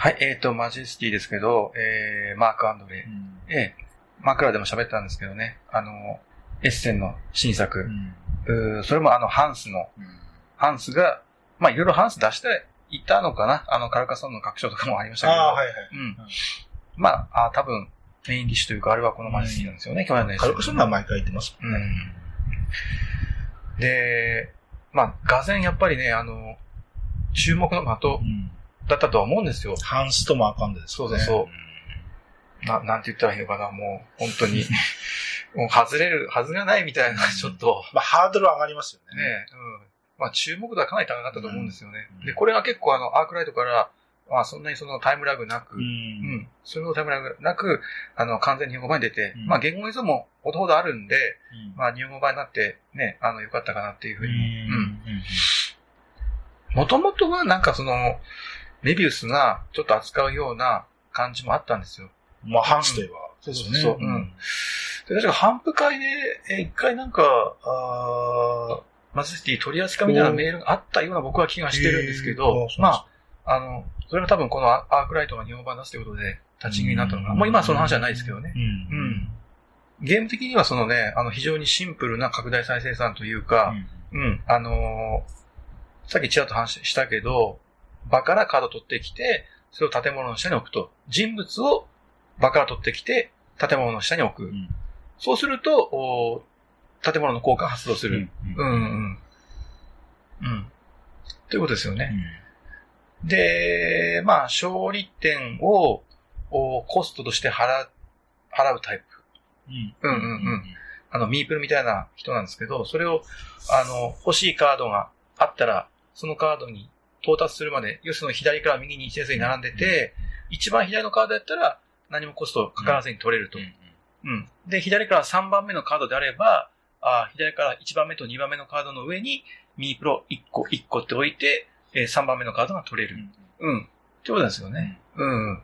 はい、えっ、と、マジェスティですけど、えー、マーク・アンドレ。うんええマクラでも喋ったんですけどね、あの、エッセンの新作。うーそれもあの、ハンスの、ハンスが、まあ、いろいろハンス出していたのかなあの、カルカソンの拡張とかもありましたけど。ああ、はいはい。うん。まあ、あ多分、メインディッシュというか、あれはこのマジェスティなんですよね、去年のエッセンカルカソンは毎回言ってますもんね。うん。で、まあ、がぜんやっぱりね、あの、注目の的うんだったとは思うんですよ。ハンスとマーカンデでね。そうそうそうな、なんて言ったらいいのかな、もう、本当に。もう外れる、はずがないみたいな、ちょっと、まあ、ハードル上がりますよね。ね、うん。まあ、注目度はかなり高かったと思うんですよね。うんで、これが結構あの、アークライトから、まあ、そんなにそのタイムラグなく、う。うんん。それほどタイムラグなく、あの、完全に日本語版に出て、うんまあ、言語依存もほどほどあるんで、うんまあ、日本語版になって、ね、あの、良かったかなっていうふううにも。うん。ん。もともとはなんかその、メビウスがちょっと扱うような感じもあったんですよ。まあ、ハンスといえば。そうですねそううんで、確か、反復会で、えー一回なんか、あーマジェスティ取り扱うみたいなメールがあったような僕は気がしてるんですけどまあ、あの、それが多分このアアークライトが日本版出すということで、立ち食いになったのかな。もう今はその話じゃないですけどね。うん。うんゲーム的にはそのね、あの、非常にシンプルな拡大再生産というか、うん、あのーさっきちらっと話したけど、場からカード取ってきて、それを建物の下に置くと。人物を場から取ってきて、建物の下に置く。うんそうすると、お建物の効果が発動すうる。ん。うん、うん、うん。ということですよね。うんで、まあ、勝利点をおコストとして払う、払うタイプ。うん。うんうんうんあの、ミープルみたいな人なんですけど、それを、あの、欲しいカードがあったら、そのカードに到達するまで、要するに左から右に一列に並んでて、一番左のカードやったら、何もコストかからずに取れると。うん。で、左から3番目のカードであれば、あ左から1番目と2番目のカードの上に、ミープロ1個1個って置いて、えー3番目のカードが取れる。うん。ってことですよね。うん。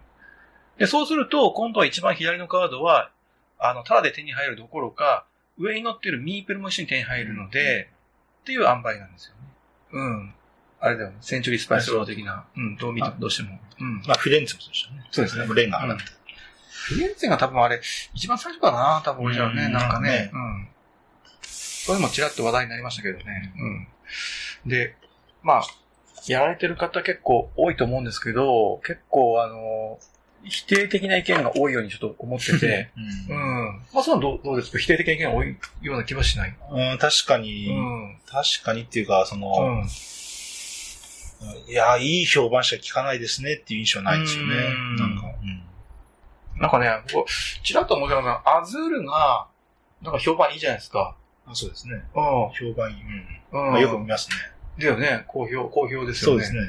で、そうすると、今度は一番左のカードは、あの、ただで手に入るどころか、上に乗ってるミープルも一緒に手に入るので、っていう塩梅なんですよね。うん。あれだよね。センチュリースパイスロー的な。うん、どう見ても、どうしても。うん。まあ、フィレンツェもそうでしたね。そうですねレンガ払って。フィレンツェが多分あれ、一番最初かな多分俺じゃね、うんなんかねね。うん。それもちらっと話題になりましたけどね。うん。で、まあ、やられてる方結構多いと思うんですけど、結構あの、否定的な意見が多いようにちょっと思ってて、ううんん。まあ、そのどうどうですか？否定的な意見が多いような気はしない。うん、確かうに、ん。確かにっていうか、その、うん。いや、いい評判しか聞かないですねっていう印象はないですよね。うんなんか、なんかね、僕、ちらっと思ったのが、アズールが、なんか評判いいじゃないですか。あそうですね。う評判いい。うんん。まあ、よく見ますね。だよね。好評、好評ですよね。そうですね。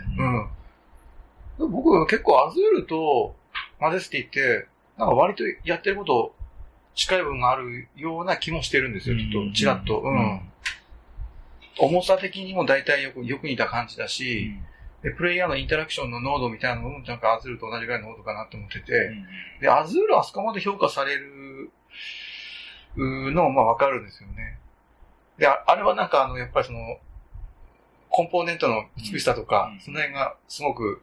うん。僕、結構アズールとマジェスティって、なんか割とやってること近い部分があるような気もしてるんですよ、ちょっと、ちらっと。ううんん。重さ的にも大体よく、よく似た感じだし、で、プレイヤーのインタラクションの濃度みたいなのも、なんかアズールと同じぐらいの濃度かなと思ってて、で、アズールはあそこまで評価されるのもまあわかるんですよね。で、ああれはなんかあの、やっぱりその、コンポーネントの美しさとか、うんその辺がすごく、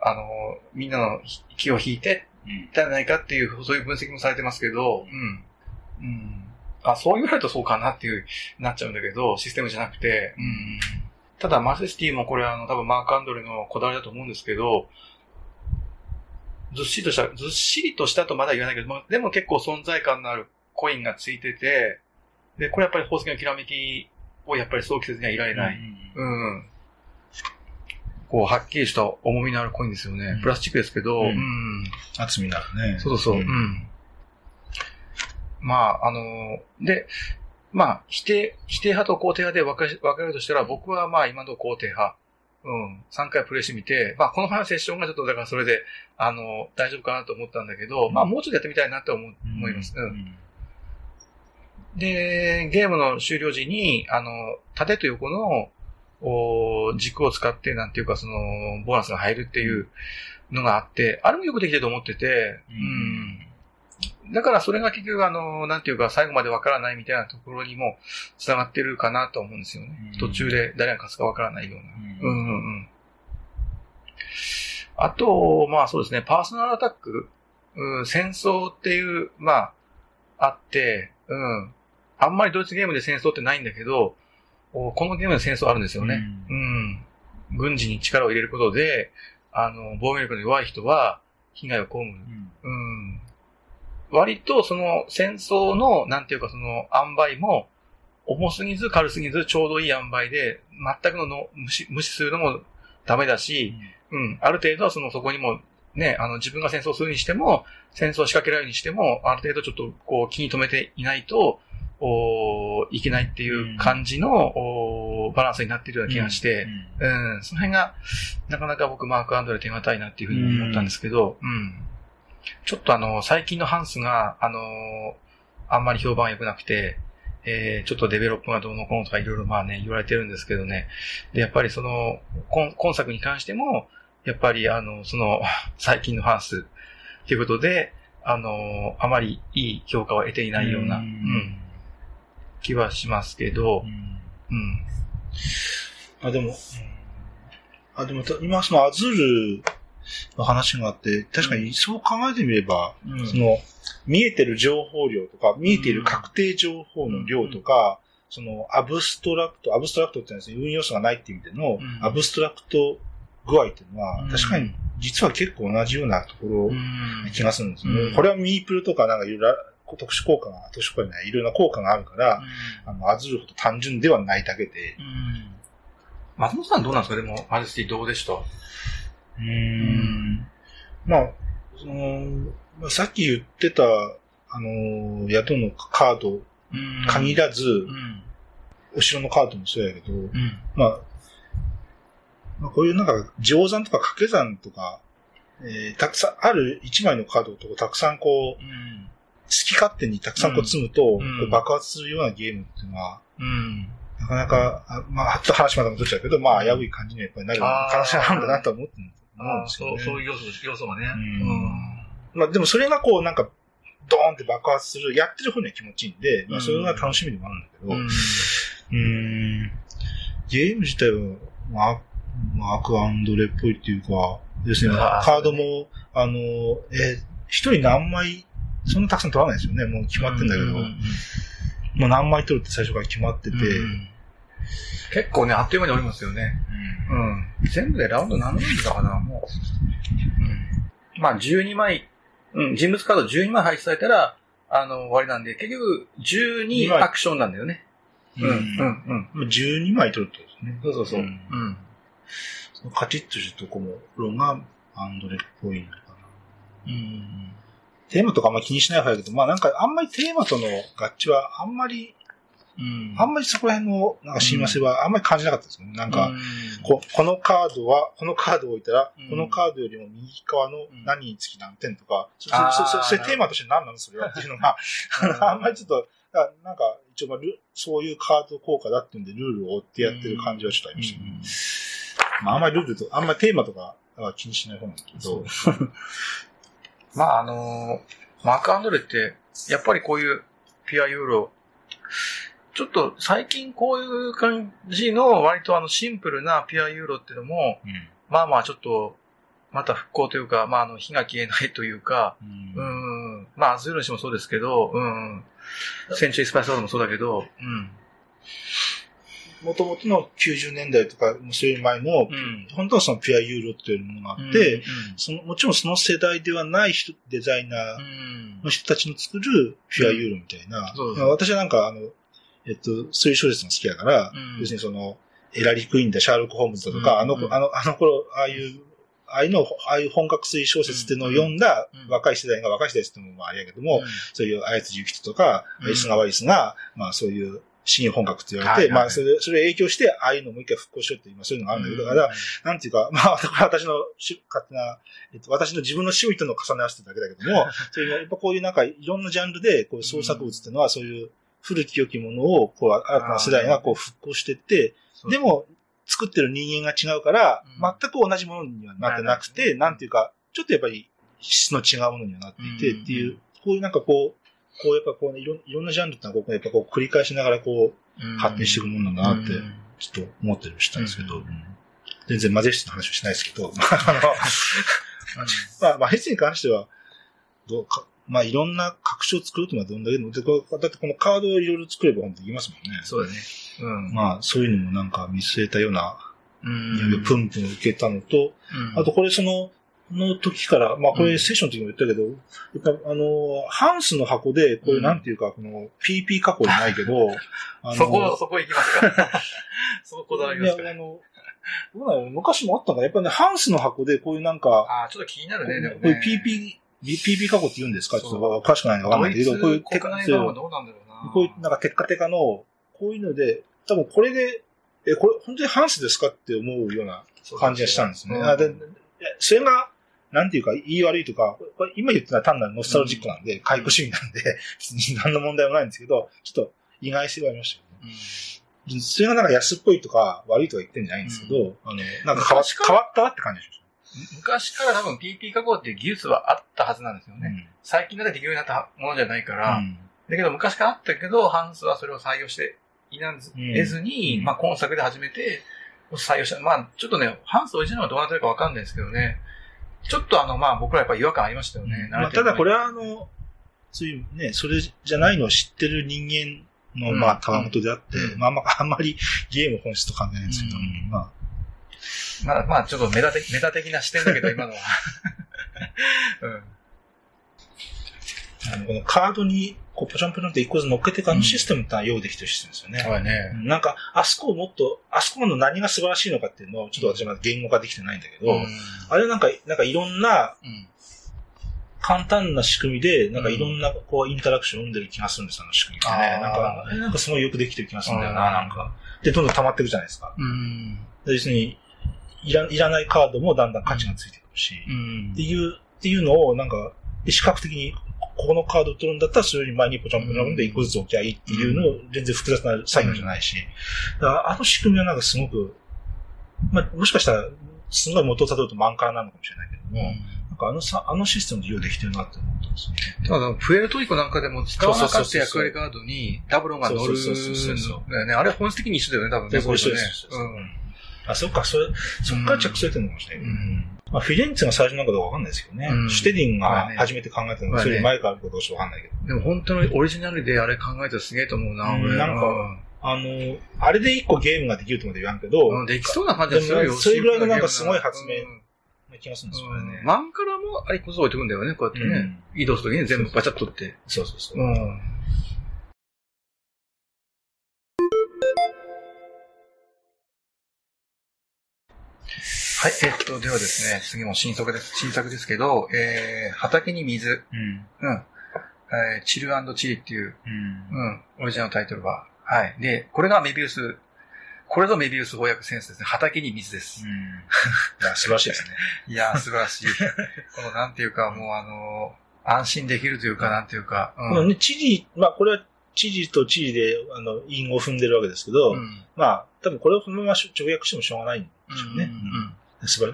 あの、みんなの気を引いてうんじゃないかっていう、そういう分析もされてますけど、うん。うん。あ、そう言われるとそうかなっていう、なっちゃうんだけど、システムじゃなくて、うん。ただ、マセスティもこれあの、多分マークアンドレのこだわりだと思うんですけど、ずっしりとした、ずっしりとしたとまだ言わないけど、まあでも結構存在感のあるコインがついてて、で、これやっぱり宝石のきらめきをやっぱりそう季節にはいられない。うんうん。こう、はっきりした重みのあるコインですよね。うんプラスチックですけど、うんうん厚みなるね。そうそうそう。ううんん。まあ、あの、で、まあ、否定、否定派と肯定派で分かれ分かれるとしたら、僕はまあ、今の肯定派。うん。3回プレイしてみて、まあ、この前のセッションがちょっと、だからそれで、あの、大丈夫かなと思ったんだけど、まあ、もうちょっとやってみたいなって思う思います。うん。で、ゲームの終了時に、あの、縦と横の、お軸を使って、なんていうか、その、ボーナスが入るっていうのがあって、あれもよくできてると思ってて、うんうん。だからそれが結局、あの、なんていうか、最後までわからないみたいなところにも繋がってるかなと思うんですよね。うん途中で誰が勝つかわからないような。うんうんうん。あと、まあそうですね、パーソナルアタック、うん、戦争っていう、まあ、あって、うん。あんまりドイツゲームで戦争ってないんだけど、おこのゲームで戦争あるんですよね。うん。軍事に力を入れることで、あの、防御力の弱い人は被害を被る。うんうん。割とその戦争の、なんていうかその塩梅も、重すぎず軽すぎずちょうどいい塩梅で、全くのの無視無視するのもダメだし、うん、ある程度はそのそこにも、ね、あの自分が戦争するにしても、戦争を仕掛けられるにしても、ある程度ちょっとこう気に留めていないと、おいけないっていう感じの、おバランスになっているような気がして、うん、その辺が、なかなか僕、マーク・アンドレ手堅いなっていうふうに思ったんですけど、うん。ちょっとあの、最近のハンスが、あのあんまり評判良くなくて、えー、ちょっとデベロップがどうのこうのとかいろいろまあね、言われてるんですけどね。で、やっぱりその、今今作に関しても、やっぱりあの、その、最近のハンスということで、あのあまりいい評価を得ていないような、ううんん、気はしますけどう、んうん。あ、でも、うんあ、でも、た今そのアズールの話があって、確かにそう考えてみれば、うん。その、見えてる情報量とか、見えている確定情報の量とか、その、アブストラクト、アブストラクトってのはですね、運要素がないっていう意味での、うん。アブストラクト具合っていうのは、うん。確かに実は結構同じようなところうん。気がするんですよね。うん。これはミープルとかなんかいろいろ特殊効果が、特殊効果ない、いろいろな効果があるから、あの、アズールほど単純ではないだけで、うん。松本さんどうなんですか？でも、アルスティどうでした？うーんまあ、その、まあさっき言ってた、あの、宿のカード、限らず、うん。後ろのカードもそうやけど、うん。まあ、まあ、こういうなんか、乗算とか掛け算とか、えーたくさん、ある一枚のカードとたくさんこう、うん。好き勝手にたくさんこう積むと、うんこう爆発するようなゲームっていうのは、うん。なかなか、あまあ、ちょっと話まだ戻っちゃうけど、まあ、危うい感じにはやっぱりなるあー可能性があるんだなとは思ってうんああ、そう。そういう要素、要素がね。うんまあ、でもそれがこう、なんか、ドーンって爆発する、やってる方には気持ちいいんで、まあ、それが楽しみでもあるんだけど、うん。ゲーム自体は、マークマークアンドレっぽいっていうか、要するにあーカードも、あの、えー一人何枚、そんなたくさん取らないですよね。もう決まってんだけど、うんもう何枚取るって最初から決まってて、うん結構ね、あっという間におりますよね。うん。全部でラウンド何ラウンドだかな、もう。うん。まあ、12枚、うん、人物カード12枚配置されたら、あの、終わりなんで、結局、12アクションなんだよね。うん、うん、うん。うん。12枚取るってことですね。そうそうそう。ううんん。そのカチッとしたところがアンドレっぽいのかな。うん。テーマとかあんまり気にしない方だけど、まあなんかあんまりテーマとの合致はあんまり、うん。あんまりそこら辺のなんか親和性はあんまり感じなかったですよね。なんか、うん、ここのカードは、このカードを置いたら、うん。このカードよりも右側の何につき何点とか、そそそそそれテーマとして何なのそれはっていうのが、あんまりちょっと、あなんか一応まあルそういうカード効果だっていうんでルールを追ってやってる感じはちょっとありましたね。まああんまりルールと、あんまりテーマとかは気にしない方なんですけど、まあ、あのーマーク・アンドレって、やっぱりこういうピュアユーロ、ちょっと最近こういう感じの割とあのシンプルなピュアユーロっていうのも、まあまあちょっと、また復興というか、まああの火が消えないというか、ううん。ん、まあアズールにしてもそうですけど、うん、センチュリースパイスワードもそうだけど、うん、もともとの90年代とか、そういう前の、うん、本当はそのピュアユーロっていうものがあって、そのもちろんその世代ではない人デザイナーうん、の人たちの作るピュアユーロみたいな。そうそうまあ私はなんか、あの、えっと、そういう小説が好きだから、うん。要するにその、エラリー・クイーンだ、シャーロック・ホームズだとか、うん。あの子、あの、あの頃、ああいう、ああいうの、ああいう本格推理小説っていうのを読ん。だうん。若い世代が、若い世代って言ってもまああれやけども、うん。そういう綾津ゆきとか、うん。石川ワリスが、まあそういう新本格って言われて、はいはいまあそれ、それを影響して、ああいうのをもう一回復興しようって今そういうのがあるんだけど、だから、なんていうか、まあ、私のし勝手な、えっと、私の自分の趣味との重ね合わせてるだけだけども、そういう、やっぱこういうなんか、いろんなジャンルで、こういう創作物っていうのは、そういう古き良きものを、こう、新たな世代がこう復興していって、でも、作ってる人間が違うから、うん。全く同じものにはなってなくて、なんていうか、ちょっとやっぱり質の違うものにはなっていて、うん。っていう、こういうなんかこう、こうやっぱこうね、いろんいろんなジャンルってのはこう、やっぱこう繰り返しながらこう、うん。発展していくものなんだなってうん。ちょっと思ってるしたんですけど、うん。全然マジェスティの話はしないですけど、まあ、マジェスティに関しては、どうか、まあ、いろんな拡張を作るというのはどんだけの、でこうだってこのカードをいろいろ作れば本当にできますもんね。そうだね。うん。まあ、そういうのもなんか見据えたような、うんプンプン受けたのと、うんあとこれその、の時から、まあこうんれセッションの時も言ったけど、やっぱあの、ハンスの箱で、こういううんなんていうか、この PP 加工じゃないけど、あのそこ、そこ行きますか。そここだわりますかいやあの、どうなの昔もあったんかなやっぱね、ハンスの箱でこういうなんか、ああ、ちょっと気になるね、でもこういうね。PP、PP 加工って言うんですか？ちょっそうと詳しくないのかわかんないけど、こういうドイツ国内版はどう。こういうなんかテッカテカの、こういうので、多分これで、え、これ本当にハンスですかって思うような感じがしたんですね。うん。あでえそれが、なんていうか、言い悪いとか、これ今言ってたのは単なるノスタルジックなんで、回顧主義なんで、別に何の問題もないんですけど、ちょっと意外性はありましたよね。うん。それがなんか安っぽいとか悪いとか言ってるんじゃないんですけど、あの、なんか変わ変わったなって感じがし昔から多分 PP 加工っていう技術はあったはずなんですよました。ね。最近だけできるようになったものじゃないから、うんだけど昔からあったけど、ハンスはそれを採用していなず、に、うんまあ今作で初めて採用した。まあちょっとね、ハンスオリジナルはどうなってるかわかんないですけどね。ちょっとあの、まあ僕らやっぱ違和感ありましたよね。まあ、ただこれは、はあの、そういうね、それじゃないのを知ってる人間の、うんまあ、たわごとであって、うんまあ、まあ、あんまりゲーム本質と関係ないんですけど、うんまあ、まあまあちょっとメタ的メタ的な視点だけど、今のは。うん。あのこのカードに、こう、ポチャンポチャンって一個ずつ乗っけていくあのシステムってのは用意できてるシステムですよね。そうだね。うんなんか、あそこをもっと、あそこの何が素晴らしいのかっていうのを、ちょっと私は言語化できてないんだけど、うんあれなんか、なんかいろんなうん簡単な仕組みで、なんかいろんなこうインタラクションを生んでる気がするんです、あの仕組みってね。なんか、なんかすごいよくできてる気がするんだよな、なんか。で、どんどん溜まっていくじゃないですか。うん。で要するに、いらいらないカードもだんだん価値がついてくるし、うん。っていう、っていうのを、なんか、で視覚的に、ここのカードを取るんだったら、それより前にポチャンポチャンで一個ずつ置きゃいいっていうのを、全然複雑な作業じゃないし、だからあの仕組みはなんかすごく、まあ、もしかしたら、すごい元をたどると満からなのかもしれないけども、なんかあのさ、あのシステムで利用できてるなって思ったんですね。ただ、プエルトリコなんかでも使わなかった役割カードにダブロンが乗るそうそうそうそうんだよね。あれ本質的に一緒だよね、多分ね。そうそうそうそううんあ、そっか、それ、そっから着想れてるのかもしれない。うんまあ、フィレンツェが最初なんかどうかわかんないですけどね。うんシュテディンが初めて考えたのが、それ前からあるかどうかわかんないけど。でも本当にオリジナルであれ考えたらすげえと思うな。なんかあの、あれで一個ゲームができるとまで言わんけど、うん、できそうな感じがするよ。それぐらいのなんかすごい発明うんな気がするんですよね。マンカラもあれこそ置いてくんだよね、こうやってね。うん移動するときに全部バチャッとって。そうそうそう。うん。はい、えっと、ではですね、次も新作です。新作ですけど、えー、畑に水、うん。うん。えー、チルチリっていう、うん。うん、オリジナルタイトルは。はい。で、これがメビウス、これぞメビウス翻訳センスですね。畑に水です。いや、素晴らしいですね。いやー、素晴らしい。この、なんていうか、もうあのー安心できるというか、なんていうか、うんこのね、チリ、まあこれはチリとチリで、あの、韻を踏んでるわけですけど、うんまあ、多分これをこのまま直訳してもしょうがないんでしょうね。うん素晴らしい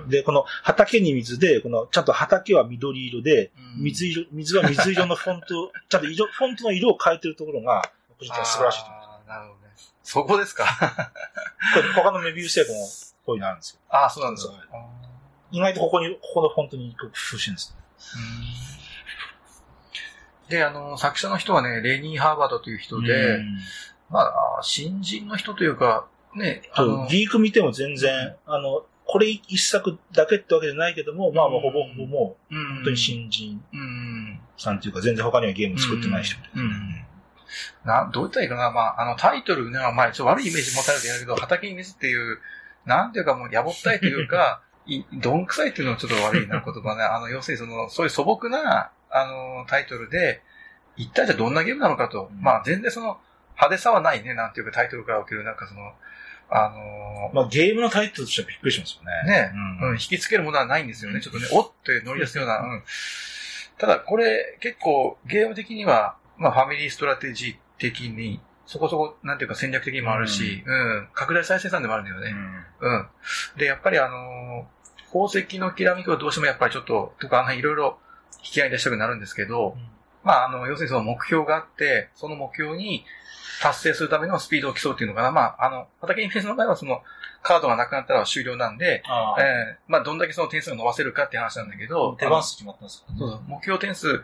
で、この畑に水で、この、ちゃんと畑は緑色で、うん水色、水は水色のフォント、ちゃんと色、フォントの色を変えてるところが、個人的には素晴らしいと思います。あーなるほどね。そこですかこれ他のメビウス製法もこういうのあるんですよ。ああ、そうなんだ。そうあ意外とここに、ここのフォントに工夫してるんですで、あの、作者の人はね、レニー・ハーバードという人で、うんまあ、新人の人というか、ね、あの、ギーク見ても全然、あの、これ一作だけってわけじゃないけども、まあまあほぼほぼもう、うん本当に新人うん。さんっていうか、全然他にはゲーム作ってない人。うんな、どう言ったらいいかな、まあ、あの、タイトルね、まあ、ちょっと悪いイメージ持たれてやるけど、畑に水っていう、なんていうかもう、やぼったいというか、いどんくさいっていうのはちょっと悪いな、言葉ね。あの、要するにその、そういう素朴な、あの、タイトルで、一体じゃどんなゲームなのかと。うんまあ、全然その、派手さはないね、なんていうか、タイトルから受ける、なんかその、あのまあゲームのタイトルとしてはびっくりしますよね。ね、うんうん、引きつけるものはないんですよね。ちょっとね、おって乗り出すような。うん。ただ、これ、結構、ゲーム的には、まあ、ファミリーストラテジー的に、そこそこ、なんていうか戦略的にもあるし、うん、拡大再生産でもあるんだよね。うんうん。で、やっぱりあのー宝石のきらめきはどうしてもやっぱりちょっと、とかあの辺いろいろ引き合いに出したくなるんですけど、まあ、あの、要するにその目標があって、その目標に達成するためのスピードを競うっていうのかな。まあ、あの、畑インフェスの場合はそのカードがなくなったら終了なんで、あええまあ、どんだけその点数を伸ばせるかっていう話なんだけど、手番数決まったんですかそうそう。目標点数、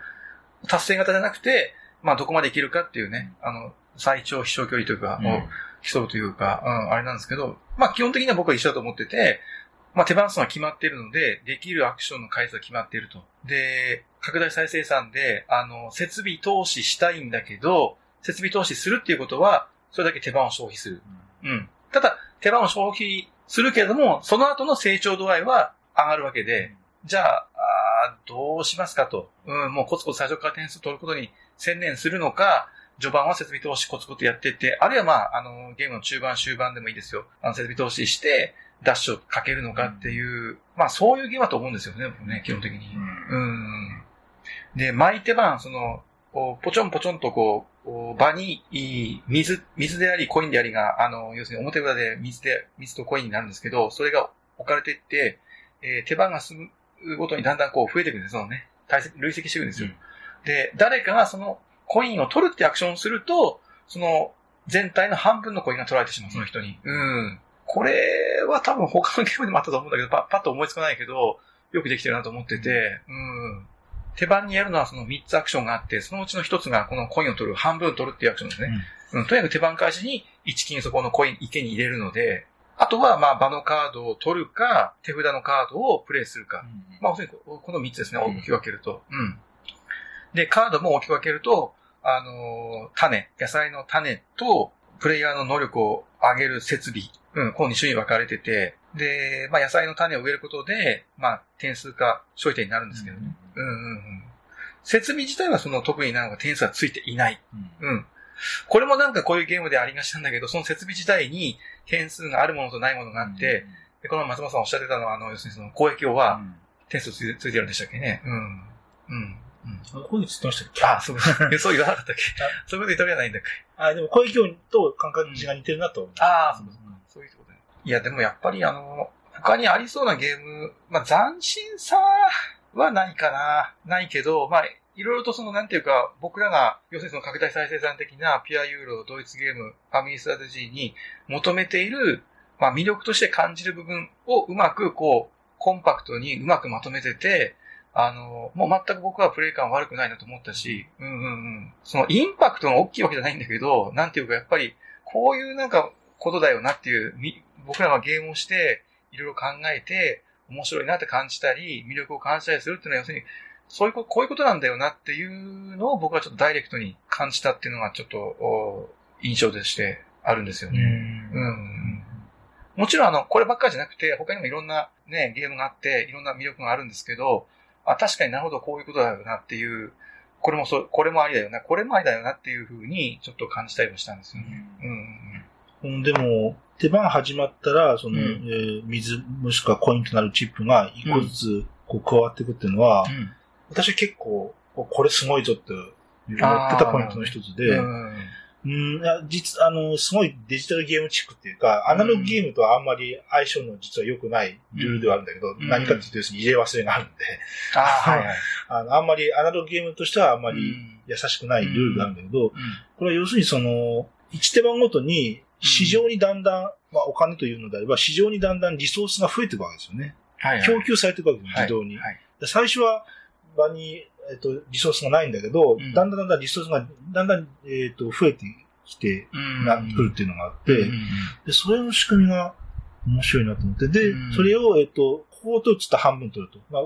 達成型じゃなくて、まあ、どこまでいけるかっていうね、あの、最長飛翔距離というか、うんを競うというか、うん、あれなんですけど、まあ、基本的には僕は一緒だと思ってて、まあ、手番数が決まっているので、できるアクションの回数が決まっていると。で、拡大再生産で、あの、設備投資したいんだけど、設備投資するっていうことは、それだけ手番を消費する。うん。ただ、手番を消費するけれども、その後の成長度合いは上がるわけで、じゃあ、あーどうしますかと。うん、もうコツコツ最初から点数取ることに専念するのか、序盤は設備投資コツコツやってって、あるいはまあ、あの、ゲームの中盤終盤でもいいですよ。あの、設備投資して、ダッシュをかけるのかっていう、まあ、そういうゲームだと思うんですよね、僕ね、基本的に。うん。で、巻いて番、その、ポチョンポチョンとこう、場に、いい水、水であり、コインでありが、あの、要するに表裏で水で、水とコインになるんですけど、それが置かれていって、えー手番が進むごとにだんだんこう増えていくんです、そのね、堆積、累積していくんですよ。で、誰かがそのコインを取るってアクションをすると、その全体の半分のコインが取られてしまう、その人に。うん。これは多分他のゲームでもあったと思うんだけど、パパッと思いつかないけど、よくできてるなと思ってて、うん。手番にやるのはその3つアクションがあって、そのうちの1つがこのコインを取る、半分取るっていうアクションですね。うん、とにかく手番開始に1金そこのコイン池に入れるので、あとはまあ場のカードを取るか、手札のカードをプレイするか。まあ、要するにここの3つですね、うん大きく分けると。うん。で、カードも大きく分けると、あのー種、野菜の種と、プレイヤーの能力を上げる設備。うん、この2種類分かれてて、で、まあ、野菜の種を植えることで、まあ、点数か消費点になるんですけどね。うんうんうん。設備自体はその特になんか点数はついていない。うん。これもなんかこういうゲームでありがちなんだけど、その設備自体に点数があるものとないものがあって、でこの松本さんおっしゃってたのは、あの、要するにその攻撃王は点数ついてるんでしたっけね。うん。うん。うん。こういうのつってましたっけあ、そう、そう言わなかったっけ？そういうこと言ったわけじゃないんだっけ？あ、でも、声響と感覚値が似てるなと思う。ああ、そうそうそういうことね。いや、でもやっぱりあの、他にありそうなゲーム、まあ斬新さはないかな。ないけど、まあ、いろいろとその、なんていうか、僕らが、要するにその拡大再生産的なピュアユーロ、ドイツゲーム、ファミリーストラテジーに求めている、まあ魅力として感じる部分をうまくこう、コンパクトにうまくまとめてて、あの、もう全く僕はプレイ感悪くないなと思ったし、うんうんうん。そのインパクトが大きいわけじゃないんだけど、なんていうかやっぱり、こういうなんかことだよなっていう、み僕らがゲームをして、いろいろ考えて、面白いなって感じたり、魅力を感じたりするっていうのは、要するに、そういうこと、こういうことなんだよなっていうのを僕はちょっとダイレクトに感じたっていうのがちょっと、お印象としてあるんですよね。うん。もちろんあの、こればっかりじゃなくて、他にもいろんなね、ゲームがあって、いろんな魅力があるんですけど、あ、確かになるほどこういうことだよなっていう、これもそう、これもありだよな、これもありだよなっていうふうに、ちょっと感じたりもしたんですよね。うん。うんでも、手番始まったら、その、うんえー水、もしくはコインとなるチップが一個ずつこう加わっていくっていうのは、うん。私は結構、ここれすごいぞって言ってたポイントの一つで、うん。うん、いや実、あの、すごいデジタルゲームチックっていうか、アナログゲームとはあんまり相性の実は良くないルールではあるんだけど、うん何かっていうと入れ忘れがあるんで、ああ、はいはい。あの、あんまりアナログゲームとしてはあんまりうん優しくないルールがあるんだけど、うんこれは要するにその、1手番ごとに市場にだんだん、まあお金というのであれば、市場にだんだんリソースが増えていくわけですよね。はいはい。供給されていくわけです、自動に。はい。で最初は場に、えっと、リソースがないんだけど、うん。だんだんだんだんリソースが、だんだん、えっと、増えてきて、うん。な、くるっていうのがあって、うん。で、それの仕組みが面白いなと思って、で、うん。それを、えっと、ここを取っつったら半分取ると。まあ、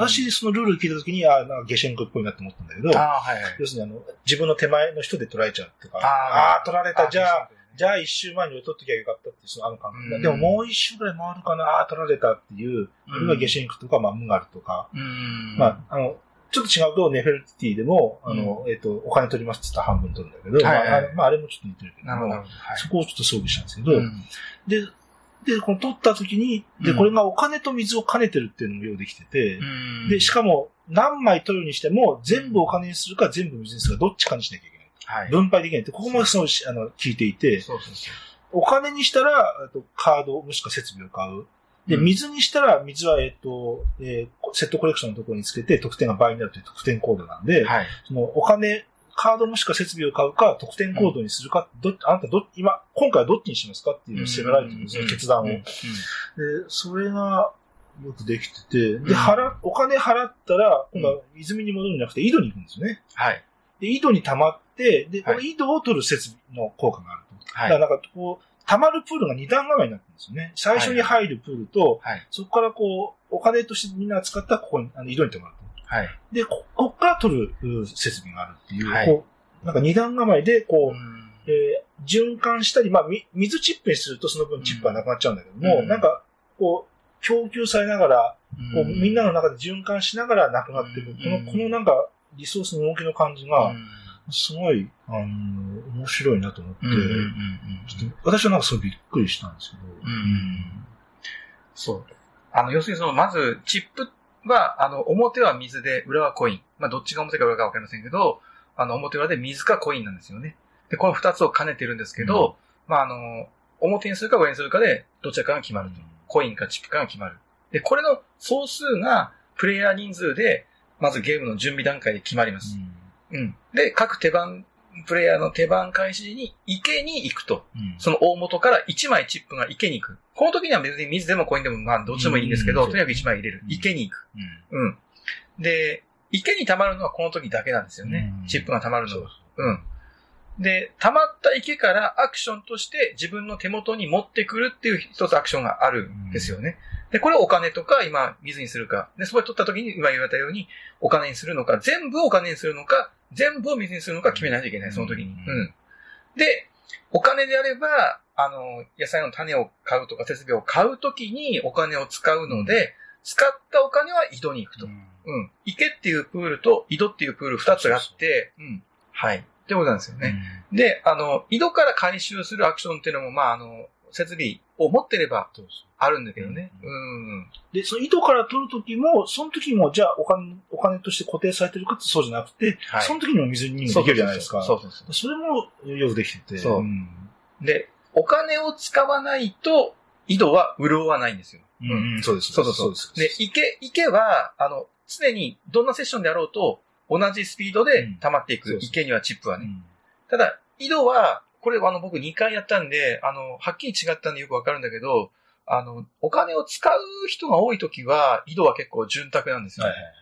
私、そのルール聞いたときに、あなんかゲシェンコっぽいなと思ったんだけど、はいはい。要するにあの、自分の手前の人で取られちゃうとか、ああ取られた、じゃあ、あ、じゃあ一周前に俺取っときゃよかったっていう、そのあの感覚、うん。でももう一周ぐらい回るかな、ああー、取られたっていう、これがゲシェンクとか、まあ、ムガルとか、うん。まあ、あの、ちょっと違うと、ネフェルティでも、あの、えっ、と、お金取りますって言ったら半分取るんだけど、はいはい。まあまあ、あれもちょっと似てるけど。なるほど。はい。そこをちょっと装備したんですけど、うん。で、で、この取った時に、で、うん。これがお金と水を兼ねてるっていうのも用意できてて、うん。で、しかも、何枚取るにしても、全部お金にするか全部水にするか、どっちかにしなきゃいけない。はい。分配できないって、ここもその、あの、聞いていて、そうそうそう。お金にしたら、カードもしくは設備を買う。で、うん水にしたら、水は、えっと、えーセットコレクションのところにつけて得点が倍になるという得点コードなんで、はい。そのお金、カードもしくは設備を買うか、得点コードにするか、どあなたど、今、今回はどっちにしますかっていうのを迫られてるんですよ、決断を。で、それがよくできてて、うんで、払、お金払ったら、今度は泉に戻るんじゃなくて、井戸に行くんですよね。はい。で、井戸に溜まって、で、こはいの井戸を取る設備の効果があると。はい。だからなんかこう、溜まるプールが二段構えになってるんですよね。最初に入るプールと、はい。そこからこう、お金としてみんなが使ったらここに、あの井戸に溜まると。はい。で、ここっから取るう設備があるっていう、はいこう、なんか二段構えで、こう、うんえー循環したり、まあ、み水チップにするとその分チップはなくなっちゃうんだけども、うんなんか、こう、供給されながら、こう、うんみんなの中で循環しながらなくなっていく。うんこの、このなんか、リソースの動きの感じうが、んすごい、あの、面白いなと思って、私はなんかすごいびっくりしたんですけど。うんそう。あの、要するにその、まず、チップは、あの、表は水で、裏はコイン。まあ、どっちが表か裏かわかりませんけど、あの、表裏で水かコインなんですよね。で、この二つを兼ねてるんですけど、まあ、あの、表にするか裏にするかで、どちらかが決まると。コインかチップかが決まる。で、これの総数が、プレイヤー人数で、まずゲームの準備段階で決まります。うん。で、各手番、プレイヤーの手番開始時に池に行くと。うんその大元から1枚チップが池に行く。この時には別に水でもコインでもまあどっちでもいいんですけど、うんとにかく1枚入れるう。ん池に行く。うんうん。で、池に溜まるのはこの時だけなんですよねう。んチップが溜まるのは。うん。で、溜まった池からアクションとして自分の手元に持ってくるっていう一つアクションがあるんですよね。で、これをお金とか今水にするか。で、そこで取った時に今言われたようにお金にするのか、全部お金にするのか、全部を水にするのか決めないといけない、その時に。うんうん。で、お金であれば、あの、野菜の種を買うとか設備を買うときにお金を使うので、使ったお金は井戸に行くと。うん。池っていうプールと井戸っていうプール二つがあって、うん。はい。ってことなんですよね。で、あの、井戸から回収するアクションっていうのも、まあ、あの、設備を持ってればそうそうあるんだけどね。ううん。で、その糸から取るときも、その時も、じゃあお金、お金として固定されてるかってそうじゃなくて、はいその時にも水にもできるじゃないですか。そうそうそう。それもよくできてて。そうんで、お金を使わないと、井戸は潤わないんですよ。うんうん、そうです。そうそうそう。ですで、池、池は、あの、常にどんなセッションであろうと、同じスピードで溜まっていく。池にはチップはね。うんただ、井戸は、これあの僕2回やったんで、あの、はっきり違ったんでよくわかるんだけど、あの、お金を使う人が多いときは、井戸は結構潤沢なんですよ。はいはいはい。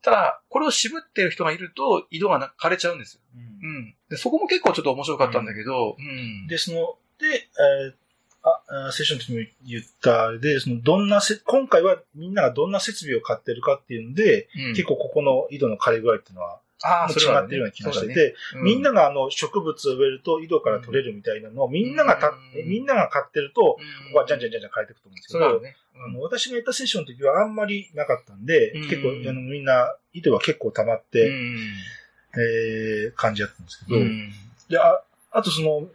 ただ、これを渋ってる人がいると、井戸がな枯れちゃうんですよ。うんうん。で、そこも結構ちょっと面白かったんだけど、うん。で、その、で、えーあ、あセッションの時も言ったあれで、その、どんなせ、今回はみんながどんな設備を買ってるかっていうので、うん結構ここの井戸の枯れ具合っていうのは、あ違ってるような気がしてて、そうだね。うみんながあの植物を植えると井戸から取れるみたいなのをみんながた、うん。みんなが買ってると、こうん。こはじゃんじゃんじゃんじゃん変えていくと思うんですけど、ね。あの私がやったセッションの時はあんまりなかったんで、うん。結構あのみんな井戸は結構溜まって、うん。えー感じだったんですけど、うん。で、あ、あとその、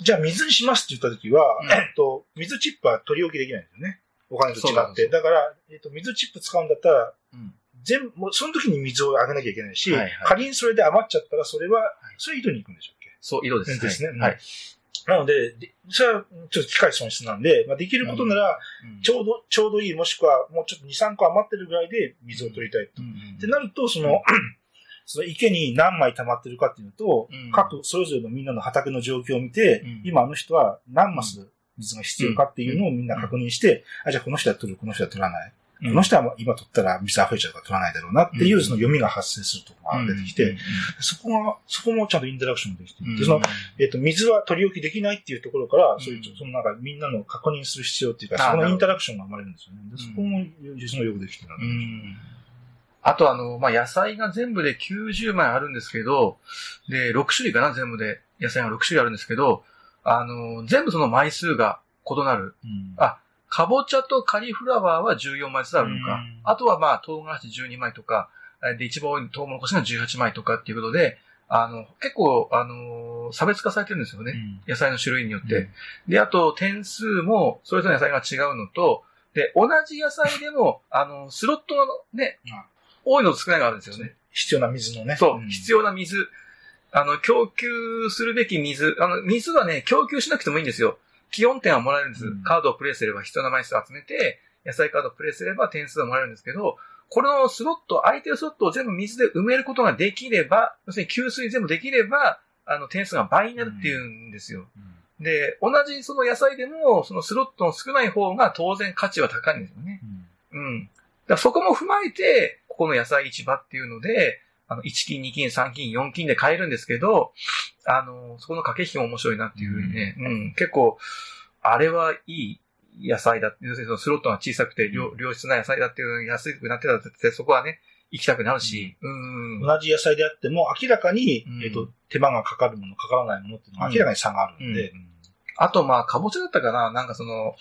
じゃあ水にしますって言った時は、うん。えっと、水チップは取り置きできないんですよね。お金と違って。だから、えっと、水チップ使うんだったら、うん全部、もうその時に水をあげなきゃいけないし、はいはい。仮にそれで余っちゃったら、それは、それ井戸に行くんでしょうっけ？そう、井戸です。ですね。はい。なので、でそれはちょっと機械損失なんで、まあ、できることなら、ちょうど、ちょうどいい、もしくはもうちょっと2、3個余ってるぐらいで水を取りたいと。ってなると、その、その池に何枚溜まってるかっていうのと、うん。各それぞれのみんなの畑の状況を見て、うん。今あの人は何マス水が必要かっていうのをみんな確認して、あ、じゃあこの人は取る、この人は取らない。この人は今取ったら水溢れちゃうから取らないだろうなっていう、うん。その読みが発生するところが出てきて、そこが、そこもちゃんとインタラクションできていて、その、えっ、と、水は取り置きできないっていうところから、そういう、そのなんかみんなの確認する必要っていうか、あそこのインタラクションが生まれるんですよね。でうん。そこも実のよくできてるなと。う思いますん。あとあの、まあ、野菜が全部で90枚あるんですけど、で、6種類かな、全部で。野菜が6種類あるんですけど、あの、全部その枚数が異なる。うん。あかぼちゃとカリフラワーは14枚ずつあるのかうん。あとはまあ、唐辛子12枚とか、えで、一番多いトウモロコシが18枚とかっていうことで、あの、結構、あの、差別化されてるんですよね。野菜の種類によって。で、あと、点数も、それぞれの野菜が違うのと、で、同じ野菜でも、あの、スロットがねうん、多いのと少ないのがあるんですよね。必要な水のね。そう、ん必要な水。あの、供給するべき水。あの、水はね、供給しなくてもいいんですよ。基本点はもらえるんです。うんカードをプレイすれば必要な枚数を集めて、野菜カードをプレイすれば点数がもらえるんですけど、このスロット、空いてるスロットを全部水で埋めることができれば、要するに給水全部できれば、あの、点数が倍になるっていうんですよ。で、同じその野菜でも、そのスロットの少ない方が当然価値は高いんですよね。うん。だからそこも踏まえて、ここの野菜市場っていうので、あの、1金、2金、3金、4金で買えるんですけど、あの、そこの駆け引きも面白いなっていうふうにね、うん、結構、あれはいい野菜だ。要するにそのスロットが小さくて良良質な野菜だっていうのに安くなってたって、そこはね、行きたくなるし、うん。同じ野菜であっても、明らかに、うん。えっと、手間がかかるもの、かからないものっていうのは明らかに差があるんで、あと、まあ、かぼちゃだったかななんかその、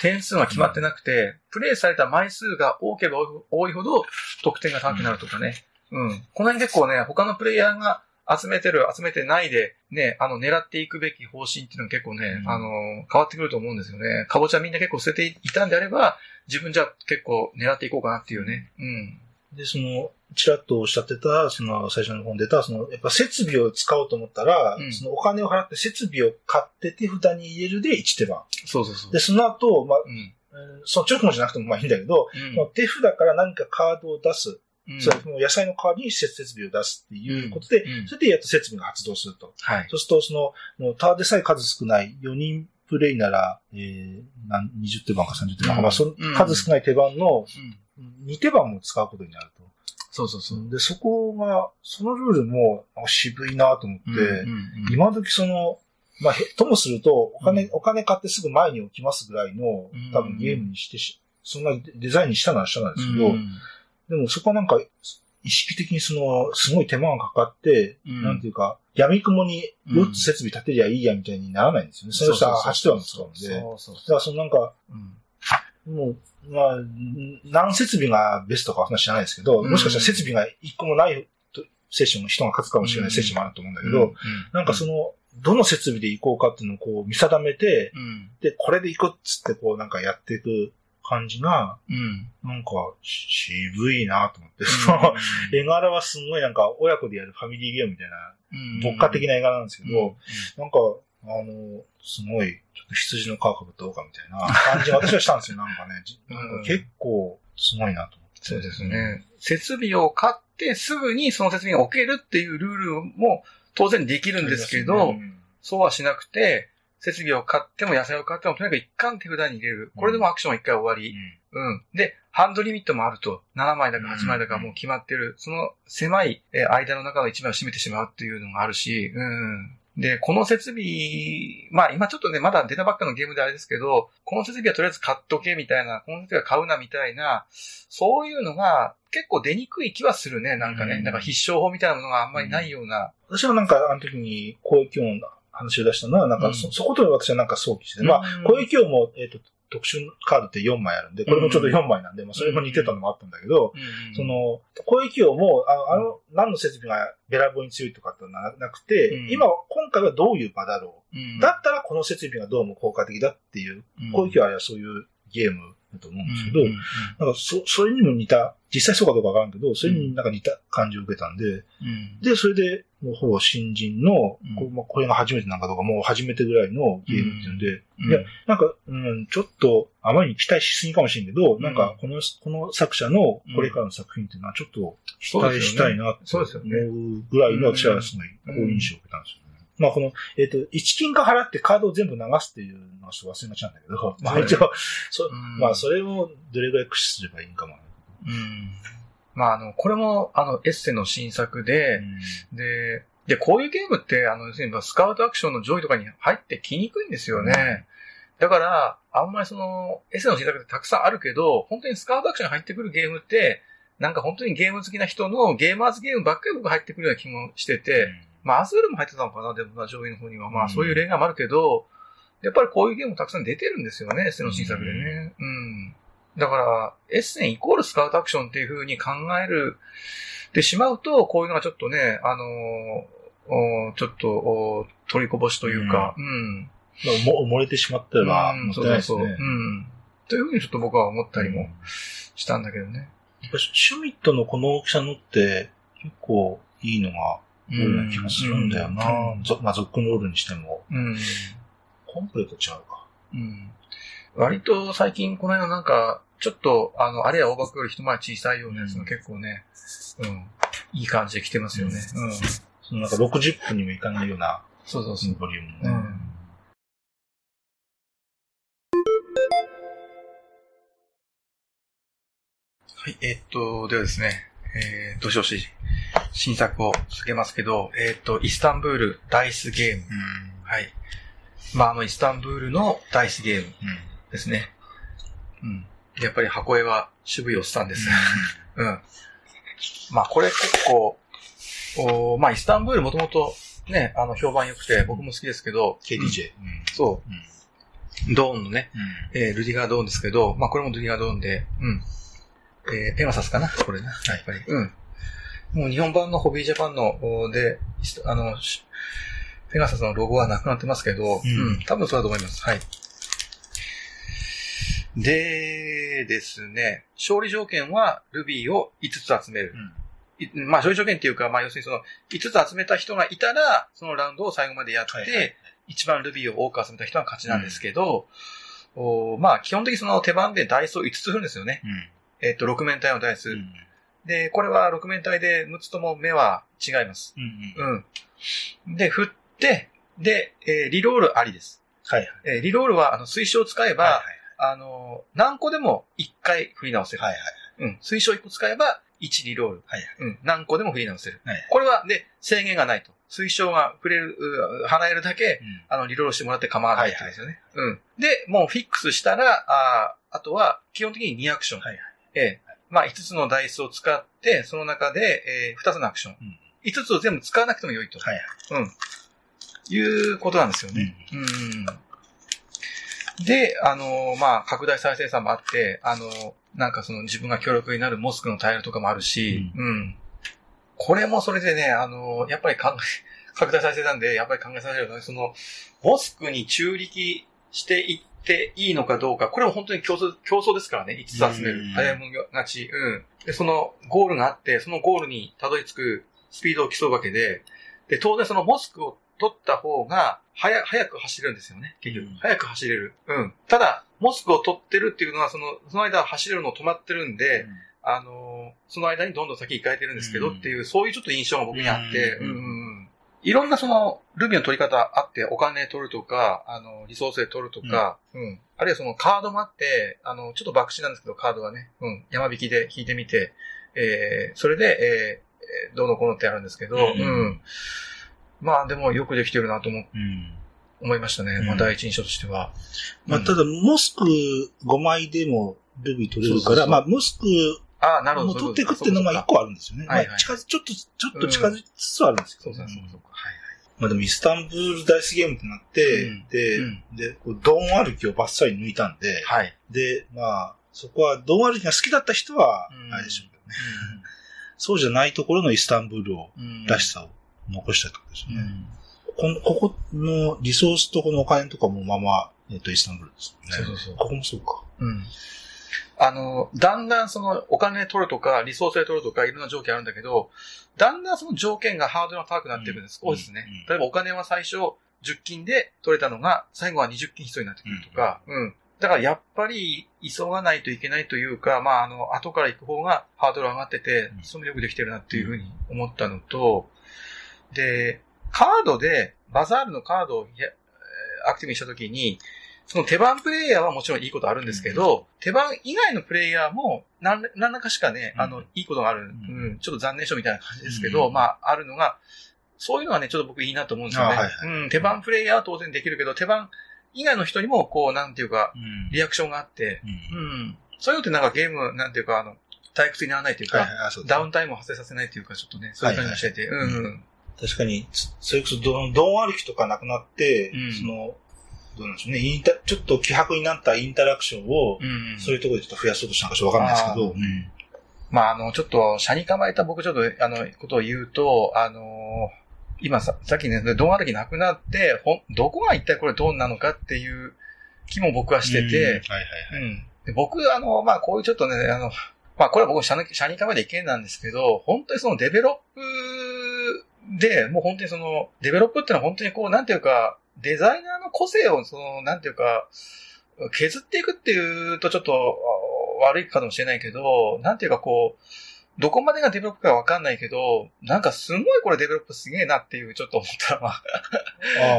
点数が決まってなくて、プレイされた枚数が多ければ多いほど、得点が高くなるとかね。うん。この辺結構ね、他のプレイヤーが集めてる、集めてないで、ね、あの、狙っていくべき方針っていうのは結構ね、うんあの、変わってくると思うんですよね。かぼちゃみんな結構捨てていたんであれば、自分じゃ結構狙っていこうかなっていうね。うん。で、その、ちらっとおっしゃってた、その、最初の本に出た、その、やっぱ設備を使おうと思ったら、うんそのお金を払って設備を買って手札に入れるで1手番。そうそうそう。で、その後、まあ、うん。えーその直後じゃなくてもまあいいんだけど、その手札から何かカードを出す。うん。その野菜の代わりに設備を出すっていうことで、うんそれでやっと設備が発動すると。はい。そうすると、その、もうタワーでさえ数少ない4人プレイなら、えー、なん20手番か30手番か、うんまあ、そのうん数少ない手番のうん。2手番も使うことになると。そうそうそう。で、そこが、そのルールも渋いなと思って、うんうん今時その、まあ、へともすると、お金、うんお金買ってすぐ前に置きますぐらいのうん、多分ゲームにしてし、そんなデザインにしたのはしたなんですけど、うんでもそこはなんか、意識的にその、すごい手間がかかって、うんなんていうか、闇雲に4つ設備立てりゃいいやみたいにならないんですよね。それをしたら8手番も使うんで。だかそうそうそらそのなんか、う。うんもう、まあ、ん何設備がベストかは話知らないですけど、うんもしかしたら設備が1個もないとセッションの人が勝つかもしれないセッションもあると思うんだけど、なんかその、どの設備で行こうかっていうのをこう見定めて、うん。で、これで行こうっつってこうなんかやっていく感じが、うん。なんか渋いなと思って、その絵柄はすごいなんか親子でやるファミリーゲームみたいな、うん牧歌的な絵柄なんですけど、うんなんか、あの、すごい、ちょっと羊の皮かぶったかみたいな感じが私はしたんですよ、なんかね。じなんか結構、すごいなと思って。そうですね。設備を買ってすぐにその設備に置けるっていうルールも当然できるんですけど、うんそうはしなくて、設備を買っても野菜を買ってもとにかく一貫手札に入れる。これでもアクションは一回終わり。うん。で、ハンドリミットもあると。7枚だか8枚だかもう決まってる。その狭いえー間の中の1枚を占めてしまうっていうのがあるし、うん。で、この設備、まあ今ちょっとね、まだ出たばっかのゲームであれですけど、この設備はとりあえず買っとけみたいな、この設備は買うなみたいな、そういうのが結構出にくい気はするね、なんかね。うんなんか必勝法みたいなものがあんまりないような。私はなんか、あの時に、公益音の話を出したのは、なんか、うん。そ、そこと私はなんか想起して、まあうん、公益音も、えっ、と、特殊カードって4枚あるんで、これもちょうど4枚なんで、まあ、それも似てたのもあったんだけど、うん。そ、の、公益音も、あの、あの、何の設備がべらぼうに強いとかってのはななくて、うん。今、今回はどういう場だろう。だったらこの設備がどうも効果的だっていう、公益はそういうゲームだと思うんですけど、なんかそ、それにも似た、実際そうかどうかわからんけど、それになんか似た感じを受けたんで、うん。で、それで、もうほぼ新人の、うん。こうまあ、これが初めてなんかどうか、もう初めてぐらいのゲームっていうんで、うん。いや、なんか、うん、ちょっと、あまりに期待しすぎかもしれんけど、うん。なんか、この、この作者のこれからの作品っていうのはちょっと期待したいなってそうですよね。思うぐらいの私はすごい好印象を受けたんですよね。まあ、この、えっ、と、1金貨払ってカードを全部流すっていうのはちょっと忘れがちなんだけど、まあ一応、そうんまあ、それをどれぐらい駆使すればいいんかも。うん。まあ、あの、これも、あの、エッセの新作で、で、で、こういうゲームって、あの、要するにスカウトアクションの上位とかに入ってきにくいんですよね。だから、あんまりその、エッセの新作ってたくさんあるけど、本当にスカウトアクションに入ってくるゲームって、なんか本当にゲーム好きな人のゲーマーズゲームばっかり僕入ってくるような気もしてて、まあ、アズールも入ってたのかな、でもな、上位の方には。まあ、うんそういう例外もあるけど、やっぱりこういうゲームたくさん出てるんですよね、エッセの新作でね。うん。だから、エッセンイコールスカウトアクションっていう風に考える、でしまうと、こういうのがちょっとね、あのーおちょっと、お取りこぼしというか、うん。まあ、も漏れてしまったら、うんもったいないですそうそうね。そううん。という風にちょっと僕は思ったりもしたんだけどね。やっぱシュミットのこの大きさのって結構いいのがような気がするんだよな。うんぞまあ、ゾックノールにしても。うん。コンプレと違うか。うん。割と最近この間なんか、ちょっと、あの、あれや大箱より一回り小さいようなやつが結構ね、うん、いい感じで来てますよね。うん。そのなんか60分にもいかないようなそうそうそう。ボリュームのね。うんはい、えーっと、ではですね、えー、どしどし、新作を続けますけど、えーっと、イスタンブールダイスゲーム。うん。はい。まあ、あの、イスタンブールのダイスゲームうん。ですね。うん。やっぱり箱絵は渋いおっさんです。うん。まあ、これ結構、おまあ、イスタンブールもともとね、あの、評判良くて、僕も好きですけど、KDJ。そうドーンのね、うん。えールディガードーンですけど、まあ、これもルディガードーンで、うん。えーペガサスかなこれな。やっぱり。うん。もう日本版のホビージャパンの、おで、しあの、しペガサスのロゴはなくなってますけど、うん多分そうだと思います。はい。でですね、勝利条件はルビーを5つ集める。いまあ、勝利条件っていうか、まあ、要するにその、5つ集めた人がいたら、そのラウンドを最後までやって、はいはい一番ルビーを多く集めた人が勝ちなんですけど、おまあ、基本的にその手番でダイスを5つ振るんですよね。うん。えっ、と、6面体のダイス、うん。で、これは6面体で6つとも目は違います。うん。うん。うん。で、振って、で、えーリロールありです。はいはい。えーリロールは、あの、推奨を使えば、はいあの、何個でも1回振り直せる。はい。はいうん。推奨1個使えば、1リロール。はいうん。何個でも振り直せる。はいこれは、で、制限がないと。推奨が触れる、う払えるだけ、うん。あの、リロールしてもらって構わないってですよね。うん。で、もうフィックスしたら、あーあとは、基本的に2アクション。はいはい。ええまあ、5つのダイスを使って、その中で、えー2つのアクション。うん5つを全部使わなくても良いと。はいはい。うん。いうことなんですよね。うん。で、あの、まあ、拡大再生産もあって、あの、なんかその自分が協力になるモスクのタイルとかもあるし、うん。これもそれでね、あの、やっぱり考え、拡大再生産でやっぱり考えさせるのは、その、モスクに中力していっていいのかどうか、これは本当に競争、競争ですからね、5つ集めるうん。早いもん勝ち。うん。で、そのゴールがあって、そのゴールにたどり着くスピードを競うわけで、で、当然そのモスクを取った方が、早、早く走れるんですよね、結局。うん早く走れる。うん。ただ、モスクを取ってるっていうのは、その、その間走れるの止まってるんで、あのーその間にどんどん先行かれてるんですけどうんっていう、そういうちょっと印象が僕にあって、うんうんうんうんいろんなその、ルビーの取り方あって、お金取るとか、あの、リソースで取るとか、うん。あるいはそのカードもあって、あの、ちょっと爆死なんですけど、カードはね、うん。山引きで引いてみて、えー、それで、えーえー、どうのこうのってあるんですけど、うんうん。まあでもよくできてるなと思うん。思いましたね。うんまあ第一印象としては。まあ、うんただ、モスク5枚でもルビー取れるから、そうそうそうまあ、モスクああ、なるほど。も取っていくっていうのがま1個あるんですよね。はいはいまあ、近づちょっと、ちょっと近づきつつあるんですけど、そうそうそうそう。はいまあでも、イスタンブールダイスゲームってなって、うんで、うんで、こうドーン歩きをバッサリ抜いたんで、はい。はい。で、まあ、そこはドーン歩きが好きだった人はうん、あれでしょうけどね。そうじゃないところのイスタンブールを、うんらしさを残したってことですよね。うんこのここのリソースとこのお金とかもまま、えっと、イスタンブールですよね。そうそうそうここもそうか。うん。あの、だんだんそのお金取るとか、リソースで取るとか、いろんな条件あるんだけど、だんだんその条件がハードルが高くなっていくんです。うん少しですねうん。例えばお金は最初10金で取れたのが、最後は20金必要になってくるとか、うん。だからやっぱり急がないといけないというか、まあ、あの、後から行く方がハードル上がっててうん、それもよくできてるなっていうふうに思ったのと、で、カードで、バザールのカードをアクティブにしたときに、その手番プレイヤーはもちろんいいことあるんですけど、手番以外のプレイヤーも何ら何らかしかね、うん。あの、いいことがある、ん。うん、ちょっと残念賞みたいな感じですけど、うん。まあ、あるのが、そういうのはね、ちょっと僕いいなと思うんですよね。あはいはい。うん、手番プレイヤーは当然できるけど、手番以外の人にも、こう、なんていうか、うんリアクションがあって、うん。うん、そういうのってなんかゲーム、なんていうか、あの、退屈にならないというか、はいはいうダウンタイムを発生させないというか、ちょっとね、そういう感じがしてて、はいはいうん。うん。確かに、つそれこそドン、ドン歩きとかなくなって、うん。その、どうなんでしょうね、インタ、ちょっと希薄になったインタラクションを、うん。うんそういうところでちょっと増やそうとしたのかちょっとわかんないですけど、まあ、あの、ちょっと、車に構えた僕ちょっと、あの、ことを言うと、あの今さ、さっきね、ドン歩きなくなって、ほん、どこが一体これドンなのかっていう気も僕はしてて、うん。はいはいはい。うん。で僕、あの、まあ、こういうちょっとね、あの、まあ、これは僕、斜に、斜に構えて意見なんですけど、本当にそのデベロップで、もう本当にその、デベロップってのは本当にこう、なんていうか、デザイナーの個性を、その、なんていうか、削っていくっていうとちょっと、あ悪いかもしれないけど、なんていうかこう、どこまでがデベロップかわかんないけど、なんかすごいこれデベロップすげえなっていうちょっと思ったら、まあ、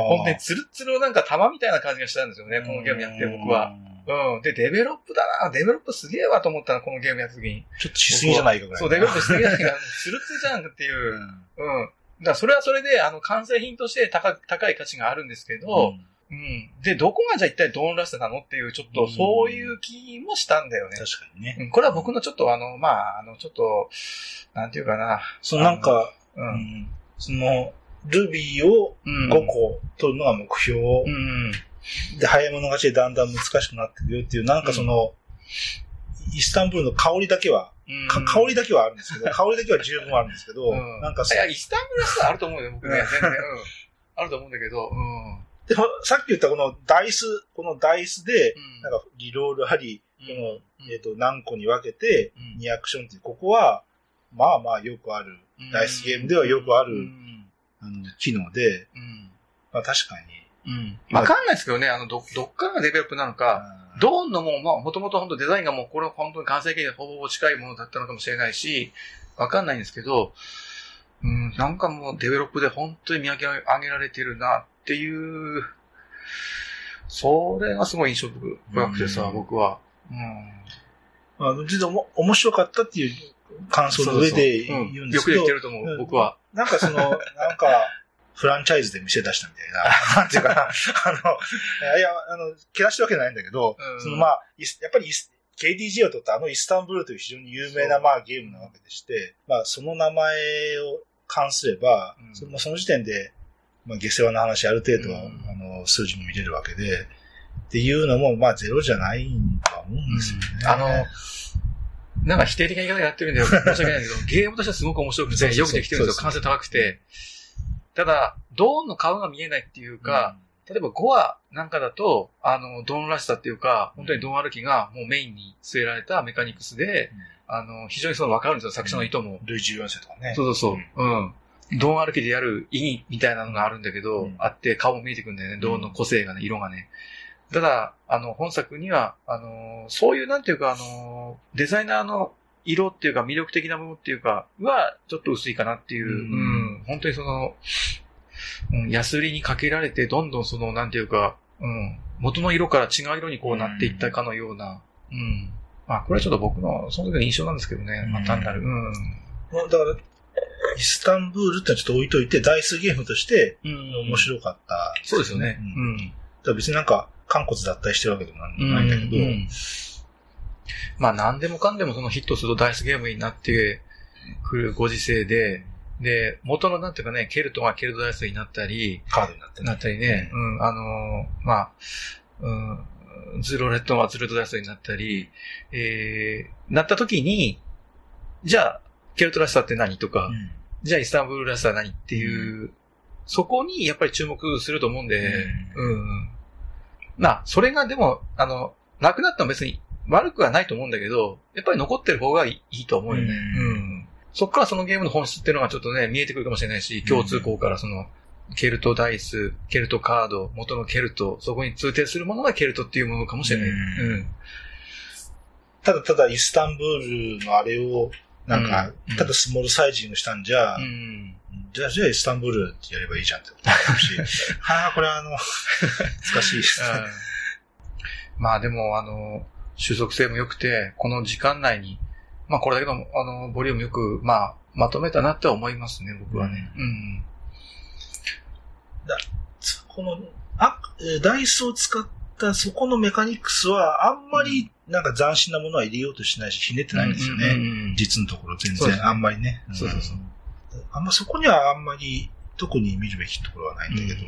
本当にツルツルのなんか玉みたいな感じがしたんですよね、このゲームやって僕は。。うん。で、デベロップだな、デベロップすげえわと思ったら、このゲームやった時に。ちょっとしすぎじゃないかぐらい。そう、デベロップしすぎじゃないか、ツルツルじゃんっていうう。ん。うん。だそれはそれで、あの、完成品として高高い価値があるんですけど、うん。で、どこがじゃあ一体ドーンラストなのっていう、ちょっとそういう気もしたんだよね。確かにね。うんこれは僕のちょっとあの、まあ、あの、ちょっと、なんていうかな。そのなんか、う。うんん、その、ルビーをうん。5個取るのが目標。うん。で、早い者勝ちでだんだん難しくなってくるよっていう、なんかその、イスタンブールの香りだけは、うん。か香りだけはあるんですけど、香りだけは十分あるんですけど、うんなんかそいや、イスタンブールスあると思うよ、僕ね。う ん全然。うん。あると思うんだけど、うん。でもさっき言ったこのダイス、このダイスで、うんなんかリロールあり、うんこの、えっ、と、何個に分けて、うん2アクションっていう、ここは、まあまあよくある、ダイスゲームではよくあるうん。あの、機能で、うん。まあ確かに、うん。わかんないですけどね、あの、ど、どっからがデベロップなのか、うんドーンのもう、まあ、もともと本当デザインがもう、これは本当に完成形にほぼほぼ近いものだったのかもしれないし、わかんないんですけど、うん、なんかもうデベロップで本当に磨き上げられてるなっていう、それがすごい印象深くてさ、うん僕は。うん。まあ、実は面白かったっていう感想の上で言うんですけどよくできて、ると思う、うん僕は。なんかその、なんか、フランチャイズで店出したみたいな、なんていうかな、あの、いや、あの、けなしてるわけじゃないんだけど、うん。そのまあ、やっぱり KDG を取ったあのイスタンブールという非常に有名なまあゲームなわけでして、まあその名前を関すれば、うん。そのその時点で、まあ下世話な話ある程度は、うん。あの、数字も見れるわけで、っていうのも、まあゼロじゃないとは思うんですよね。あの、なんか否定的な言い方やってるんで、申し訳ないけど、ゲームとしてはすごく面白くて、よくできてるんですよ。完成高くて。ただ、ドーンの顔が見えないっていうか、例えば5話なんかだと、あの、ドーンらしさっていうか、本当にドーン歩きがもうメインに据えられたメカニクスで、あの、非常にその分かるんですよ、作者の意図も。ルイ14世とかね。そうそうそう。うん。ドーン歩きでやる意義みたいなのがあるんだけど、うんあって顔も見えてくるんだよね、ドーンの個性がね、色がね。ただ、あの、本作には、あの、そういうなんていうか、あの、デザイナーの色っていうか魅力的なものっていうか、は、ちょっと薄いかなっていう、ううんん、本当にその、うん、ヤスリにかけられて、どんどんその、なんていうか、うん、元の色から違う色にこうなっていったかのような、うん。まあ、これはちょっと僕の、その時の印象なんですけどね、まあ、単なる、うん。まあだから、イスタンブールってちょっと置いといて、ダイスゲームとしてうん面白かった。そうですよね。ううんん。だから別になんか、肝骨脱退してるわけでもないんだけど、うんまあ何でもかんでもそのヒットするとダイスゲームになってくるご時世で、で、元のなんていうかね、ケルトがケルトダイスになったり、カードになってなったりね、うん、あのーまあ、うん、ズロレットがズルトダイスになったり、えー、なった時に、じゃあ、ケルトらしさって何とか、うん。じゃあイスタンブールらしさは何っていう、そこにやっぱり注目すると思うんで、うん。まあ、それがでも、あの、なくなっても別に悪くはないと思うんだけど、やっぱり残ってる方がいいと思うよね。ううんん。そっからそのゲームの本質っていうのがちょっとね、見えてくるかもしれないし、共通項からその、ケルトダイス、ケルトカード、元のケルト、そこに通底するものがケルトっていうものかもしれない。ううんん。ただただイスタンブールのあれを、なんか、うんただスモールサイジングしたんじゃ、うん。じゃあ、じゃあイスタンブールってやればいいじゃんって思うし、は あ、これはあの、難しいですまあでも、あの、収束性も良くて、この時間内に、まあこれだけの、あの、ボリュームよく、まあ、まとめたなって思いますね、僕はね。うん。この、あ、えーダイスを使ったそこのメカニクスは、あんまりなんか斬新なものは入れようとしないし、ひねってないんですよね。うんうんうん実のところ全然、あんまりね。んそうそうそうあんまそこにはあんまり特に見るべきところはないんだけど。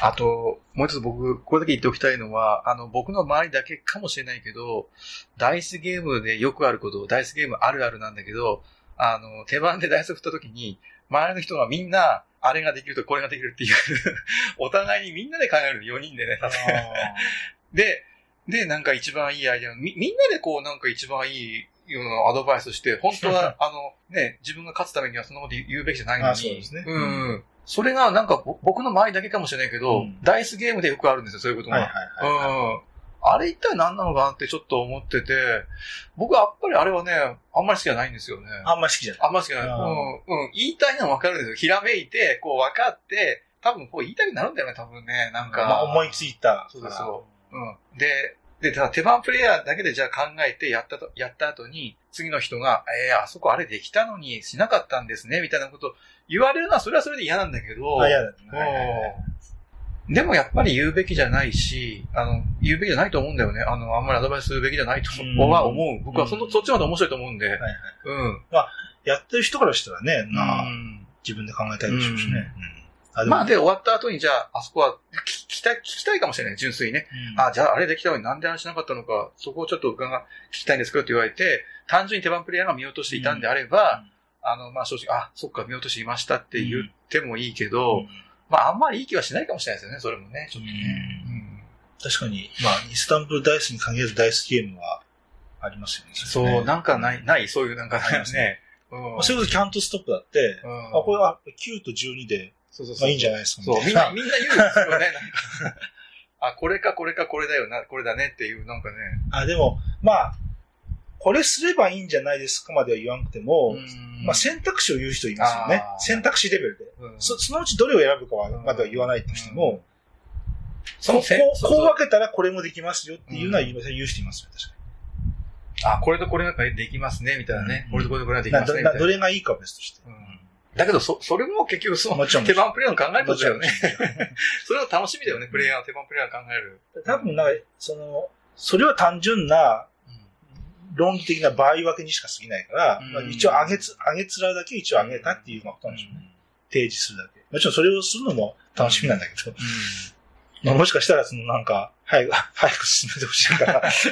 あと、もう一つ僕、これだけ言っておきたいのは、あの、僕の周りだけかもしれないけど、ダイスゲームでよくあること、ダイスゲームあるあるなんだけど、あの、手番でダイスを振った時に、周りの人がみんな、あれができるとこれができるっていう、お互いにみんなで考える4人でね、で、で、なんか一番いいアイデア、み、みんなでこうなんか一番いいようなアドバイスして、本当は、あの、ね、自分が勝つためにはそんなこと言うべきじゃないのに。あそうですねうんうん。それがなんかぼ僕の周りだけかもしれないけど、うんダイスゲームでよくあるんですよ、そういうことが。はいはいはい。あれ一体何なのかなってちょっと思ってて、僕はやっぱりあれはね、あんまり好きじゃないんですよね。あんまり好きじゃない。あんまり好きじゃない。うん、うん。言いたいのはわかるんですよ。ひらめいて、こう分かって、多分こう言いたくなるんだよね、多分ね。なんか。まあ思いついた。そうですそううん。で、で、ただ手番プレイヤーだけでじゃあ考えてやったと、やった後に、次の人が、えー、あそこあれできたのにしなかったんですね、みたいなこと言われるのはそれはそれで嫌なんだけど。あ、嫌だね。うんはいはいはいでもやっぱり言うべきじゃないし、あの、言うべきじゃないと思うんだよね。あの、あんまりアドバイスするべきじゃないとうんは思う。僕はその、うんそっちの方が面白いと思うんで。はいはいうん。やってる人からしたらね、まあ、うん自分で考えたいでしょうしね。うんうんあまあ、で、終わった後に、じゃあ、あそこは、聞きたい、聞きたいかもしれない。純粋にね。うんあ、じゃあ、あれできたのになんであれしなかったのか、そこをちょっと伺い、聞きたいんですけどって言われて、単純に手番プレイヤーが見落としていたんであれば、あの、まあ、正直、あ、そっか、見落としていましたって言ってもいいけど、うんまあ、あんまりいい気はしないかもしれないですよね、それもね、ちょっとね。うん確かに、まあ、イスタンブールダイスに限らずダイスゲームはありますよね。そう、なんかない、ない、そういうなんかありますね。うんまあそれこそキャントストップだって、うんあ、これは9と12で、そうそうそう。まあいいんじゃないですかそう、みんな、みんな言うんですよね。あ、これかこれかこれだよな、これだねっていう、なんかね。あ、でも、まあ、これすればいいんじゃないですかまでは言わなくても、まあ選択肢を言う人いますよね選択肢レベルで。うんそそのうちどれを選ぶかはまだは言わないとしても、そのせこうこう分けたらこれもできますよっていうのは言う言う人いますよ、確かあ、これとこれなんかできますね、みたいなね。うんこれとこれとこれができますね。どれがいいかは別として。うんだけど、そ、それも結局そ の、もちろん。手番プレイヤーの考えることだよねそれは楽しみだよね、プレイヤーは手番プレイヤーが考える。多分、なんか、その、それは単純な論理的な場合分けにしか過ぎないから、うんまあ、一応上げつ、上げつらだけ一応上げたっていうことなんでしょうね。提示するだけ。もちろんそれをするのも楽しみなんだけど、まあ、もしかしたらそのなんか、早く、早く進めてほしいから。そ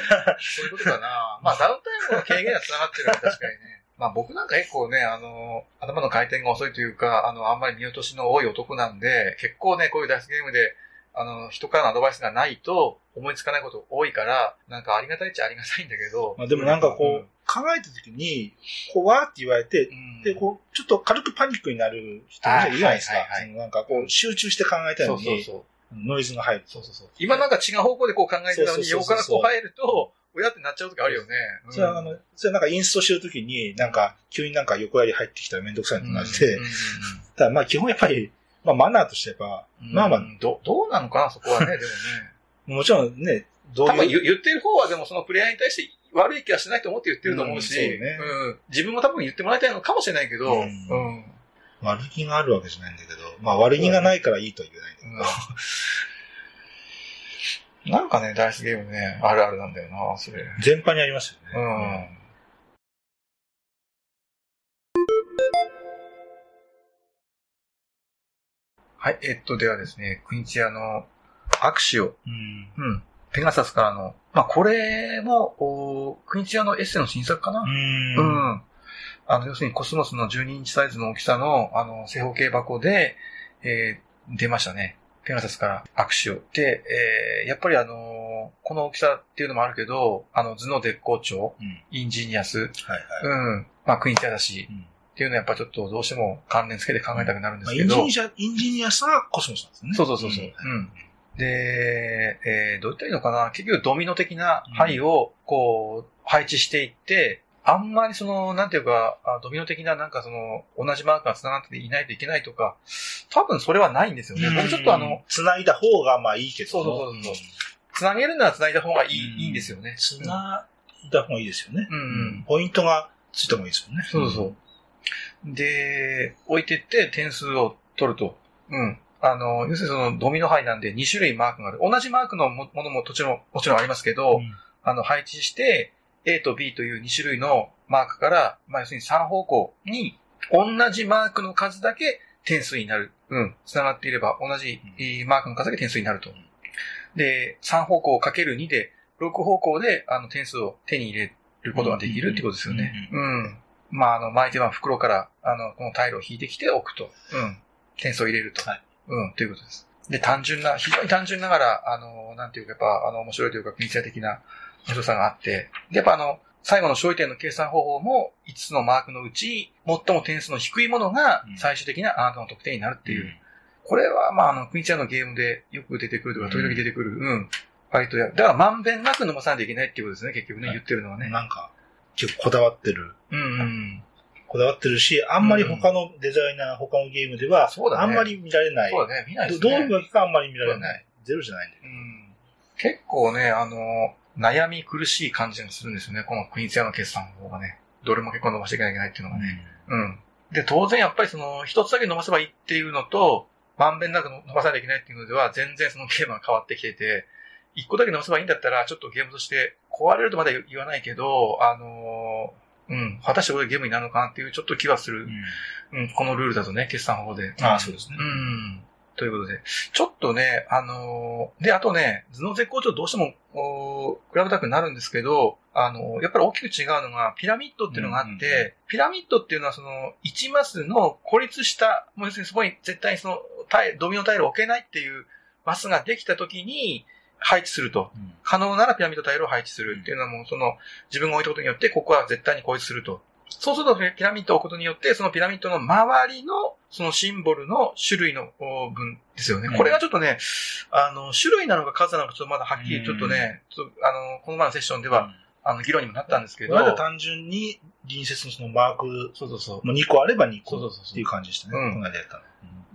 ういうことかな。まあ、ダウンタイムの軽減は繋がってるのは確かにね。まあ僕なんか結構ね、あの、頭の回転が遅いというか、あの、あんまり見落としの多い男なんで、結構ね、こういうダイスゲームで、あの、人からのアドバイスがないと思いつかないこと多いから、なんかありがたいっちゃありがたいんだけど。まあでもなんかこう、考えた時に、こう、わーって言われてう、ん、で、こう、ちょっと軽くパニックになる人いるじゃないですかはいはいはい。そのなんかこう、集中して考えたいのに、そうそうそう。ノイズが入る。そうそうそう。今なんか違う方向でこう考えてたのに、横からこう入ると、親ってなっちゃう時あるよね。うん。それはあの、それはなんかインストしてる時に、なんか、急になんか横やり入ってきたらめんどくさいのと同じで、うんうんうん ただまあ基本やっぱり、まあマナーとしてやっぱ、うん。まあまあど、どうなのかな、そこはね、でもね。もちろんね、どう多分言言ってる方はでもそのプレイヤーに対して悪い気はしないと思って言ってると思うし、うんそうね。うん。自分も多分言ってもらいたいのかもしれないけど、ううん。ん悪気があるわけじゃないんだけど、まあ悪気がないからいいとは言えないんだけど、なんかね、ダイスゲームね、あるあるなんだよな、それ。全般にありますようね。ん。はい、えっと、ではですね、クニツィアのアクシオ、うん。うん、ペガサスからの、まあ、これも、おクニツィアのエッセンの新作かな、う。うんん。あの、要するにコスモスの12インチサイズの大きさの、あの、正方形箱で、えー出ましたね。ペガサスからアクシオ。で、えーやっぱりあのこの大きさっていうのもあるけど、あの、頭脳絶好調、うん。インジニアス、はいはい。うん。まあ、クニツィアだし、うんっていうのはやっぱちょっとどうしても関連付けて考えたくなるんでますあ、けど。エンジニア、エンジニアさがコスモスなんですよね。そうそうそうそううんで、えーどう言ったらいいのかな結局ドミノ的な牌をこう配置していって、あんまりその、なんていうか、あドミノ的ななんかその、同じマークが繋がっていないといけないとか、多分それはないんですよね。僕ちょっとあの、、繋いだ方がまあいいけど。そうそうそうそう繋げるなら繋いだ方がいい,、うんいいんですよね。繋いだ方がいいですよね。うんうんポイントがついた方がいいですよね。そうそう。で、置いてって点数を取ると。うん。あの、要するにそのドミノ牌なんで2種類マークがある。同じマークのもものももちろん、もちろんありますけど、うんあの、配置して、A と B という2種類のマークから、まあ、要するに3方向に、同じマークの数だけ点数になる。うん。繋がっていれば、同じマークの数だけ点数になると。で、3方向かける2で、6方向で、あの、点数を手に入れることができるってことですよね。うん。まあ、あの、巻いては袋から、あの、このタイルを引いてきておくと。うん。点数を入れると。はいうん、ということです。で、単純な、非常に単純ながら、あの、なんていうか、やっぱ、あの、面白いというか、ミニチュア的な面白さがあって、で、やっぱあの、最後の勝利点の計算方法も、5つのマークのうち、最も点数の低いものがうん、最終的なあなたの得点になるっていう。うんこれは、まあ、あの、クイーンチャーのゲームでよく出てくるとか、時々出てくる、うん。割とや、だからまんべんなく飲まさないといけないっていうことですね、結局ね、はい言ってるのはね。なんか、結構こだわってる。うんうん。こだわってるし、あんまり他のデザイナー、他のゲームでは、そうだねあんまり見られない。そうだね、見ないですどね。どういうわけかあんまり見られない。ゼロじゃないんだよ。うん結構ね、あの、悩み苦しい感じがするんですよね、このクイーンツヤの決算の方がね。どれも結構伸ばしていかなきゃいけないっていうのがね。うん。で、当然やっぱりその、一つだけ伸ばせばいいっていうのと、まんべんなく伸ばさなきゃいけないっていうのでは、全然そのゲームが変わってきてて、一個だけ伸ばせばいいんだったら、ちょっとゲームとして壊れるとまだ言わないけど、あのうん、果たしてこれゲームになるのかなっていうちょっと気はする。うんうん、このルールだとね、決算法で。ああ、そうですねう。ん。ということで、ちょっとね、あのーで、あとね、頭脳絶好調どうしても、おー比べたくなるんですけど、あのーやっぱり大きく違うのが、ピラミッドっていうのがあって、うんうんうんピラミッドっていうのはその、1マスの孤立した、もう要するにそこに絶対にその、ドミノタイルを置けないっていうマスができた時に、配置すると。うん可能ならピラミッドタイルを配置するっていうのはもうその自分が置いたことによってここは絶対に孤立すると。そうするとピラミッドを置くことによってそのピラミッドの周りのそのシンボルの種類のお分ですよね。うんこれがちょっとね、あの、種類なのか数なのかちょっとまだはっきりちょっとね、ちょっとあの、この前のセッションでは、あの、議論にもなったんですけど、これは単純に隣接のそのマークそうそうそう。も2個あれば2個そうそうそうそうっていう感じでしたね。うんこの間やったの。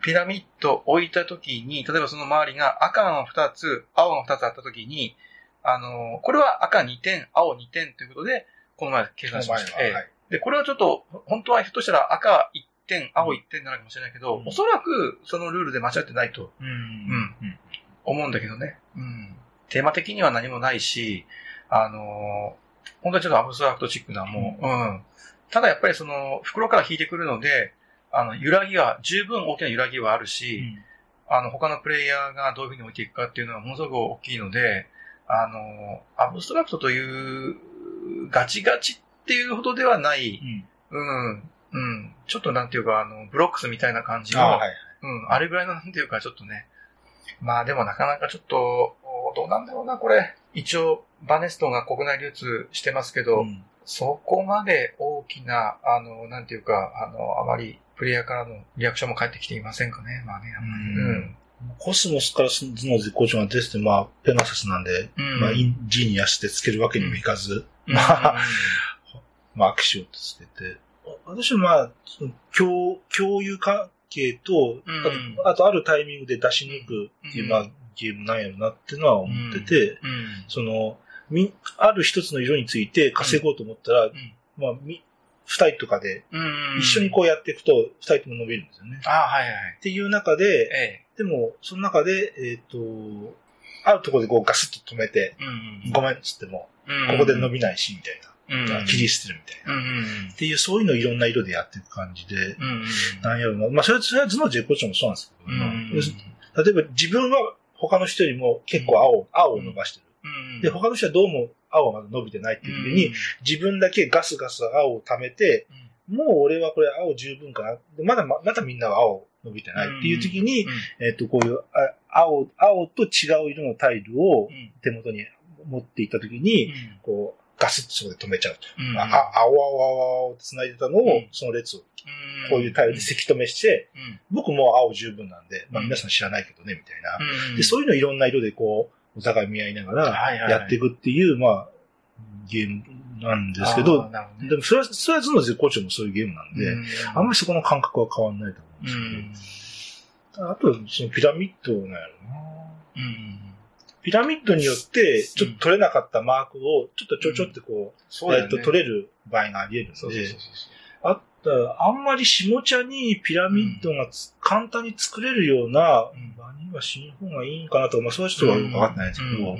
ピラミッド置いたときに、例えばその周りが赤が2つ、青が2つあったときに、あの、これは赤2点、青2点ということで、この前計算しました。で、これはちょっと、本当はひょっとしたら赤1点、青1点になるかもしれないけど、うんおそらくそのルールで間違ってないとうん。うん思うんだけどね。うん。テーマ的には何もないし、あの、本当にちょっとアブストラクトチックなもう、うん。ただやっぱりその、袋から引いてくるので、あの、揺らぎは、十分大きな揺らぎはあるし、あの、他のプレイヤーがどういうふうに置いていくかっていうのはものすごく大きいので、あの、アブストラクトというガチガチっていうほどではない、うん。うん、うん、ちょっとなんていうか、あの、ブロックスみたいな感じの、あはい。うん、あれぐらいのなんていうか、ちょっとね。まあでもなかなかちょっと、おどうなんだろうな、これ。一応、バネストが国内流通してますけど、うんそこまで大きな、あの、なんていうか、あの、あまりプレイヤーからのリアクションも返ってきていませんかね。まあね、あんまり。うんコスモスから頭脳絶好調が出てて、まあ、ペガサスなんで、うん。まあ、インジーニアしてつけるわけにもいかず、うん、まあ、アクションとつけて、私はまあ、その共共有関係と、うんあとあとあるタイミングで出し抜くっていう、うんまあ、ゲームなんやろなっていうのは思ってて、うん。その、み、ある一つの色について稼ごうと思ったら、んまあ、み、二人とかで、うん。一緒にこうやっていくと、二人とも伸びるんですよね。ああ、はいはいはい。っていう中で、えでも、その中で、えっ、と、あるところでこうガスッと止めて。ごめんっつっても、うんここで伸びないし、みたいな。うん。切り捨てるみたいな。うん。うん。っていう、そういうのをいろんな色でやっていく感じで、うん。なんやろな。まあ、それは、それは頭脳絶好調もそうなんですけど、例えば自分は他の人よりも結構青、青を伸ばしてる。うん。で、他の人はどうも青がまだ伸びてないっていう時に、自分だけガスガス青を貯めて、もう俺はこれ青十分かな。でまだ、まだみんなは青伸びてないっていう時に、えっと、こういう、あ青、青と違う色のタイルを手元に持っていった時に、こう、ガスッとそこで止めちゃうと。あ、あ青、青、青、青って繋いでたのを、うん。その列を、こういうタイルでせき止めして、僕もう青十分なんで、まあうん。皆さん知らないけどね、みたいな。うん。で、そういうのいろんな色でこう、お互い見合いながらやっていくっていう、まあ、ゲームなんですけど、でもそれは、それは頭脳絶好調もそういうゲームなんで、あんまりそこの感覚は変わんないと思うんですけど、あとはそのピラミッドなんやろな。ピラミッドによって、ちょっと取れなかったマークを、ちょっとちょちょってこう、えっと、取れる場合があり得るんで、あったあんまり下茶にピラミッドがつ簡単に作れるような場にはしん方がいいんかなとか、まあそういう人はよくわかってないんですけど、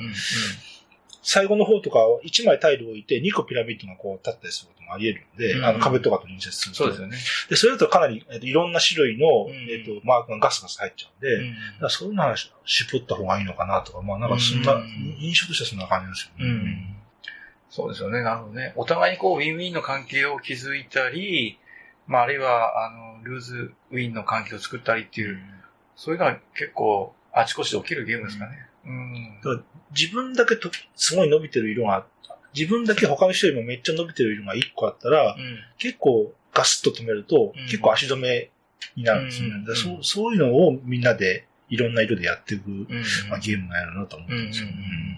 最後の方とか1枚タイルを置いて2個ピラミッドがこう立ったりすることもあり得るんで、うんあの壁とかと隣接すると。そうですよね。で、それだとかなり、えっといろんな種類の、うんえっとマークがガスガス入っちゃうんで、だからそういうのは絞った方がいいのかなとか、まあなんかそんな、うん印象としてはそんな感じですよね。うんそうですよね。なるほどね。お互いにこう、ウィンウィンの関係を築いたり、まあ、あるいは、あの、ルーズウィンの関係を作ったりっていう、そういうのは結構、あちこちで起きるゲームですかね。うん。自分だけとすごい伸びてる色が、自分だけ他の人よりもめっちゃ伸びてる色が1個あったら、うん。結構ガスッと止めると、うん結構足止めになるんですよね。そうそういうのをみんなでいろんな色でやっていく、うん。まあ、ゲームなんやろうなと思ってますよね。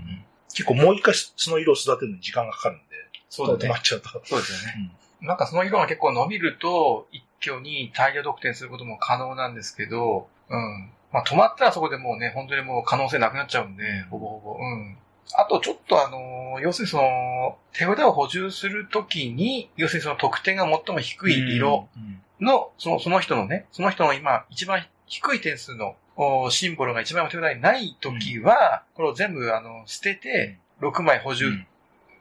うん結構もう一回その色を育てるのに時間がかかるんで、そうだね止まっ。ちゃうと。そうですよね。なんかその色が結構伸びると、一挙に大量得点することも可能なんですけど、うん。まあ止まったらそこでもうね、本当にもう可能性なくなっちゃうんで、ほぼほぼ。うん。あとちょっとあのー要するにその、手札を補充するときに、要するにその得点が最も低い色うん。の、その、その人のね、その人の今、一番低い点数のおシンボルが一番手札にないときは、これを全部あの、捨てて、6枚補充うん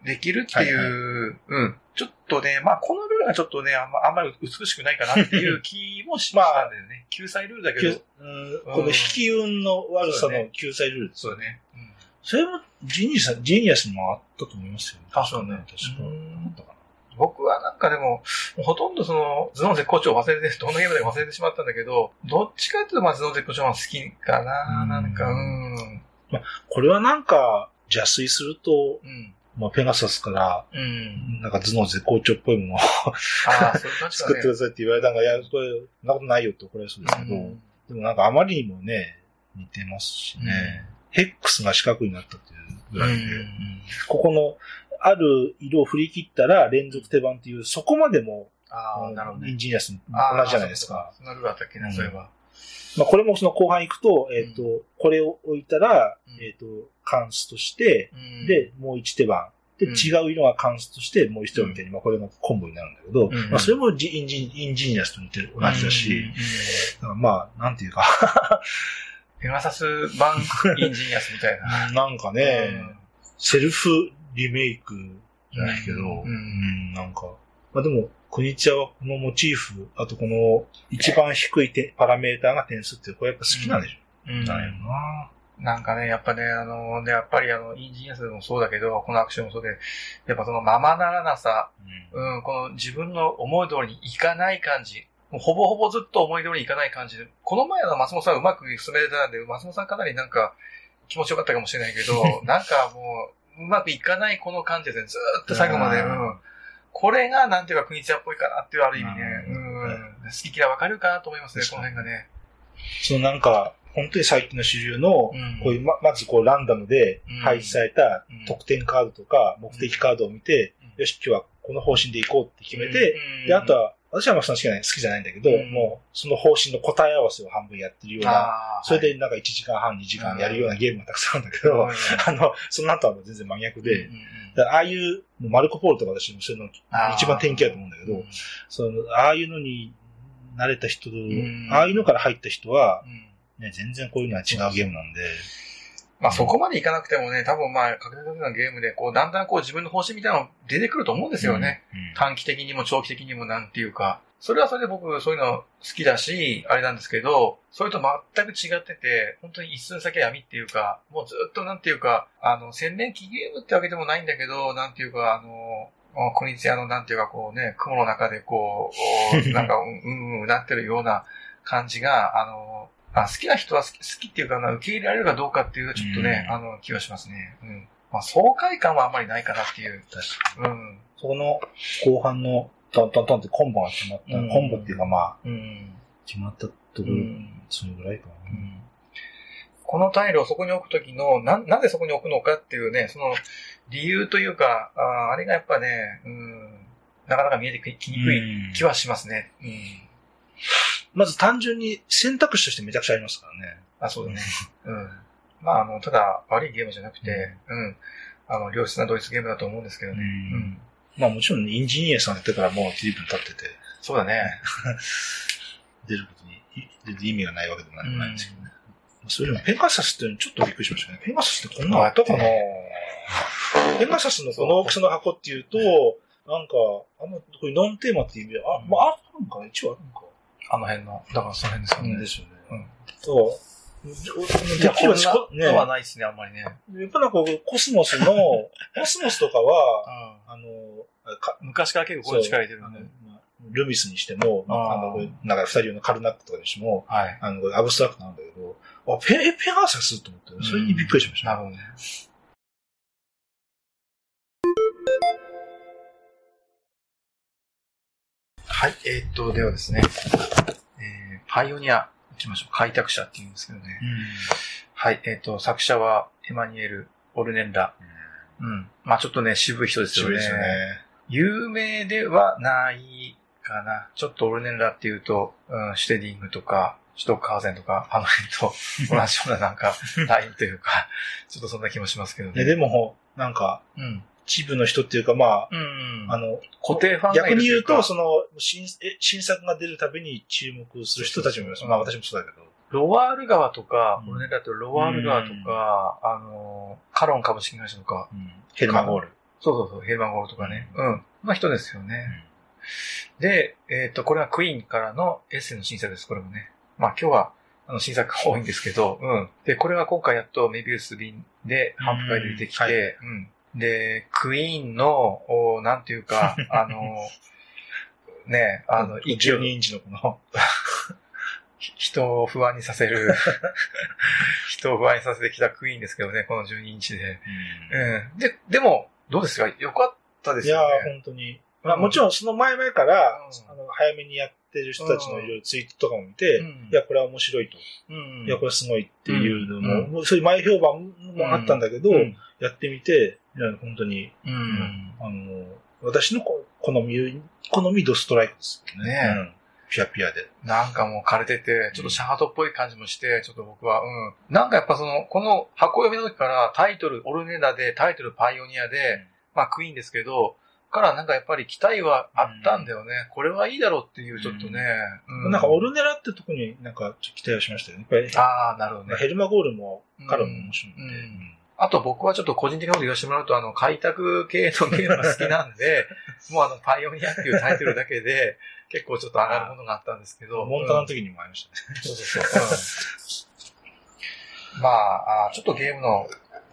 できるっていう、うん。ちょっとね、まあ、このルールがちょっとね、あんまあんまり美しくないかなっていう 気もしましたんだよね。救済ルールだけど。うんこの引き運の悪さの救済ルールですそうだね。うん。それもジーニアス、ジーニアスにもあったと思いますよね。あそうね確か。僕はなんかでも、ほとんどその、頭脳絶好調を忘れて、どのゲームでも忘れてしまったんだけど、どっちかっていうと、まあ頭脳絶好調が好きかな、うんなんか、うん。これはなんか、邪推すると、うん。まあ、ペガサスから、うん。なんか頭脳絶好調っぽいものを。作ってくださいって言われたのが、いや、これ、そんなことないよって怒られそうですけど、うんでもなんかあまりにもね、似てますしね、ヘックスが四角になったっていうぐらいで、うんここの、ある色を振り切ったら連続手番っていう、そこまでも、ああ、なるほどね。インジニアス同じじゃないですか。。そんなルールあっそういえば。まあ、これもその後半行くと、えっ、と、これを置いたら、うん。えっ、と、関数として、うん。で、もう一手番。で、うん。違う色が関数として、もう一手番みたいに、まあ、これのコンボになるんだけど、うん。まあ、それもジ、インジ、インジニアスと似てる、同じだし、うん。うん。だまあ、なんていうか、ペガサス版インジニアスみたいな。なんかね、セルフリメイクじゃないけど、うん。うんなんか、まあでも、クニツィアはこのモチーフ、あとこの一番低いてパラメーターが点数って、これやっぱ好きなんでしょ、うんなんやろな。なんかね、やっぱね、あのね、やっぱりあの、インジニアスもそうだけど、このアクションもそうで、やっぱそのままならなさ、うん、この自分の思い通りにいかない感じ。ほぼほぼずっと思い通りにいかない感じで。この前の松本さんうまく進めてたんで、松本さんかなりなんか気持ちよかったかもしれないけど、なんかもう、うまくいかないこの感じですね。ずーっと最後まで。ううんん。これがなんていうか国津屋っぽいかなっていうある意味ね。ううん。ん。好き嫌いわかるかなと思いますね、この辺がね。そのなんか、本当に最近の主流の、うん。こういう、ま、まずこうランダムでうん。配置されたうん。得点カードとか目的カードを見て、うん。よし、今日はこの方針で行こうって決めて、うん。で、あと、は、私はまあその好きじゃない好きじゃないんだけど、うん。もうその方針の答え合わせを半分やってるような、それでなんか1時間半、2時間やるようなゲームがたくさんあるんだけど、はいあの、その後は全然真逆で、うんああいう、マルコポーロとか私もそういうの一番典型だと思うんだけど、うんその、ああいうのに慣れた人、ん。ああいうのから入った人は、うん。ね、全然こういうのは違うゲームなんで、まあそこまでいかなくてもね、多分まあ、確実なゲームで、こう、だんだんこう自分の方針みたいなの出てくると思うんですよね。うん。短期的にも長期的にもなんていうか。それはそれで僕そういうの好きだし、あれなんですけど、それと全く違ってて、本当に一寸先は闇っていうか、もうずっとなんていうか、あの、千年期ゲームってわけでもないんだけど、なんていうか、あの、コニツヤのなんていうかこうね、雲の中でこう、なんか、うんうんうんなってるような感じが、あの、あ好きな人は好き好きっていうかな、受け入れられるかどうかっていうちょっとね、うんあの、気はしますね。うん。まあ、爽快感はあんまりないかなっていう。確かに。うん。そこの後半のトントントンってコンボが決まった、うんコンボっていうかまあ、うん。決まったところ、うんそれぐらいかな。このタイルをそこに置くときの、な、なぜそこに置くのかっていうね、その理由というか、あーあれがやっぱね、うん、なかなか見えてきにくい気はしますね。うん。まず単純に選択肢としてめちゃくちゃありますからね。あ、そうだね。うん。まあ、あの、ただ悪いゲームじゃなくて、うん。あの、良質なドイツゲームだと思うんですけどね。うんうん。まあもちろんインジニアさんやってからもう随分経ってて、そうだね。出ることに全然意味がないわけでもないんですけどね。それでもペガサスってちょっとびっくりしましたね。ペガサスってこんなのあったかな？ペガサスのこの大きさの箱っていうと、なんか、あの、これノンテーマっていう意味で、あ、まあ、あるんかな？一応あるんか。あの辺の、だからその辺ですよね。ですよね。うんそう。いや、こんなね、のはやないですね、あんまりね。っぱなんかコスモスの、コスモスとかは、うん。あの、か昔から結構これ力入れてるんルミスにしても、あの、なんか二人用のカルナックとかにしても、はい。あの、アブストラクトなんだけど、あ、ペ、えペガサスと思って、それにびっくりしました。なるほどね。はい、えーっと、ではですね、えー、パイオニア行きましょう。開拓者って言うんですけどね。うんはい、えーっと、作者はエマニュエル・オルネンラうん。まあちょっとね、渋い人ですよね。渋いですよね。有名ではないかな。ちょっとオルネンラっていうと、うん、シュテディングとか、シュトックハーゼンとか、あの辺と 同じようななんか、ラインというか、ちょっとそんな気もしますけどね。ねでも、なんか、うん。一部の人っていうか、まうん。あ、あの、固定ファンがい逆に言うと、その、新、え新作が出るたびに注目する人たちもいます。そうそうそうまあ私もそうだけど。ロワール川とか、うんだとロワール川とか、あの、カロン株式会社とか、ヘルマンゴール。そうそうそう、ヘルマンゴールとかね。うん。の人ですよね。で、えっ、と、これはクイーンからのエッセイの新作です、これもね。まあ今日は、あの、新作が多いんですけど、うん。で、これは今回やっとメビウス便で販布会で出てきて、うんはいうん。で、クイーンの、おなんていうか、あの、ね、あの、勢12い、インチのこの、人を不安にさせる、人を不安にさせてきたクイーンですけどね、この12インチで。うん。で、でも、どうですか？よかったですいやよー、ね。本当に。まあもちろんその前々から、うんあの、早めにやってる人たちのいろいろツイートとかも見て、うんいや、これは面白いと。うんいや、これすごいっていうのも、うんそういう前評判もあったんだけど、うんやってみて、いや、本当に、うん。あの、私のこ好み、好みドストライクですよね。ねピュアピュアで。なんかもう枯れてて、ちょっとシャハトっぽい感じもして、ちょっと僕は、うん。なんかやっぱその、この箱読みの時からタイトル、オルネダで、タイトルパイオニアで、まあクイーンですけど、からなんかやっぱり期待はあったんだよね。これはいいだろうっていうちょっとね。うなんかオルネラってとこになんかちょっと期待をしましたよね。ああ、なるほどね。ヘルマゴールもカロンも面白いあと僕はちょっと個人的なこと言わせてもらうと、あの、開拓系のゲームが好きなんで、もうあの、パイオニアっていうタイトルだけで、結構ちょっと上がるものがあったんですけど。モンタナの時にもありましたね。そうそうそう。うん、まああ、ちょっとゲームの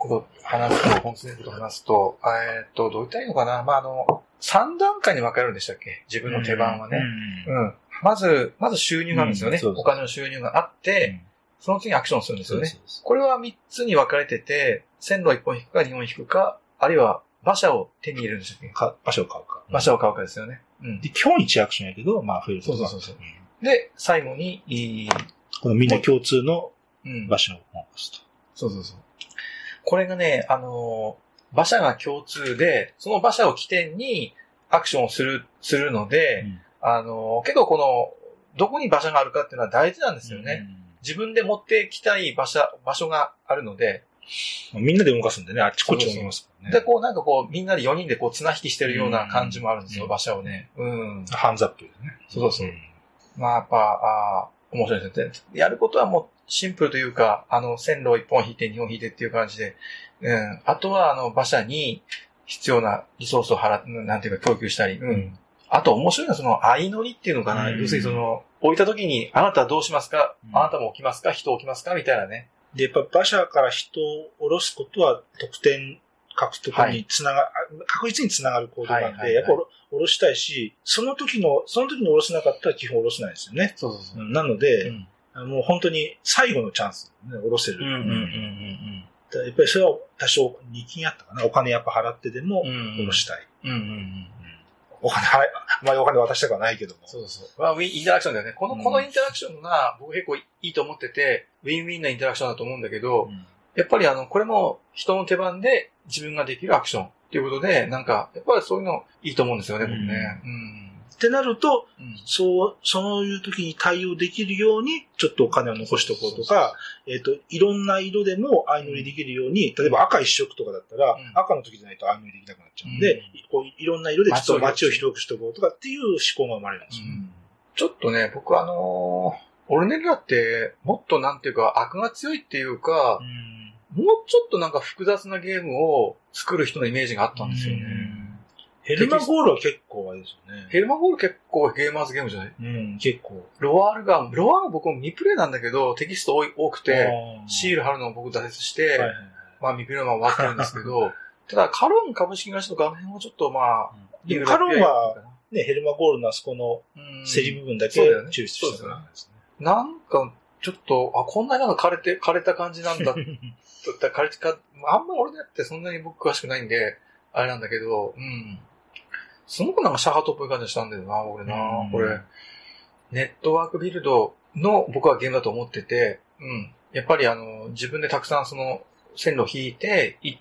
こと話すと、本当のこと話すと、えーっと、どう言ったらいいのかな？まあ、あの、3段階に分かれるんでしたっけ？自分の手番はね。うんうん。まず、まず収入なんですよね。お金の収入があって、その次にアクションするんですよね。これは3つに分かれてて、線路1本引くか2本引くか、あるいは馬車を手に入れるんでしたっけ？か場所を買うか。馬車を買うかですよね。うん。で、基本1アクションやけど、まあ増えることがそうそうそうで、最後に、いいこのみんな共通のうん場所を残すと。そうそうそう。これがね、あのー、馬車が共通で、その馬車を起点にアクションをする、するので、あのー、結構この、どこに馬車があるかっていうのは大事なんですよね。自分で持ってきたい馬車、場所があるので、うん。みんなで動かすんでね、あっちこっち動きますからね。で、こうなんかこう、みんなで4人でこう綱引きしてるような感じもあるんですよ、うん馬車をね。うん。ハンズアップでね。そうそうそうまあやっぱ、あー面白いですね。やることはもうシンプルというか、あの、線路を1本引いて2本引いてっていう感じで、うん。あとはあの、馬車に必要なリソースを払って、なんていうか供給したり、うん。あと面白いのはその相乗りっていうのかな。うん要するにその、置いた時に、あなたはどうしますか、うんあなたも置きますか？人を置きますか？みたいなね。で、やっぱ馬車から人を下ろすことは得点獲得につなが、あ確実につながる行動なんで、はいはいはいやっぱ下ろ下ろしたいし、その時の、その時に下ろせなかったら基本下ろせないですよね。そうそうそうう。んなので、うんもう本当に最後のチャンス、ね、下ろせる。うんうんうんだやっぱりそれは多少2金あったかな。お金やっぱ払ってでも下ろしたい。うんうんうん。お金払い、あまりお金渡したくはないけども。そうそう。まあ、ウィンインタラクションだよね。この、うんこのインタラクションが僕結構いいと思ってて、ウィンウィンなインタラクションだと思うんだけど、うんやっぱりあの、これも人の手番で自分ができるアクションっていうことで、なんか、やっぱりそういうのいいと思うんですよね、僕ね。うん。ってなると、うん。そう、そういう時に対応できるように、ちょっとお金を残しておこうとか、えっ、と、いろんな色でも相乗りできるように、例えば赤一色とかだったら、うん。赤の時じゃないと相乗りできなくなっちゃうんで、うん。こういろんな色でちょっと街街をを広くして。おこうとかっていう思考が生まれるんですよ。ちょっとね、僕あのーオルネルラって、もっとなんていうか、悪が強いっていうか、もうちょっとなんか複雑なゲームを作る人のイメージがあったんですよね。ヘルマゴールは結構あれですよね。ヘルマゴール結構ゲーマーズゲームじゃない？うん、結構。ロワールが、ロワール僕も未プレイなんだけど、テキスト多い多くて、シールル貼るのを僕挫折して、はいはいはい。まあ未プレイは終わってるんですけど、ただカロン株式会社の辺もちょっとまあ、でもカロンは、ね、ヘルマゴールのあそこのうん。競り部分だけ抽出したから。なんですね。なんか、ちょっと、あ、こんなになんか枯れて、枯れた感じなんだ、だった枯れてか、あんま俺だってそんなに僕詳しくないんで、あれなんだけど、うん。すごくなんかシャハトっぽい感じがしたんだよな、俺なう、んこれ。ネットワークビルドの僕はゲームだと思ってて、うん。やっぱりあの、自分でたくさんその、線路を引いて、い、い、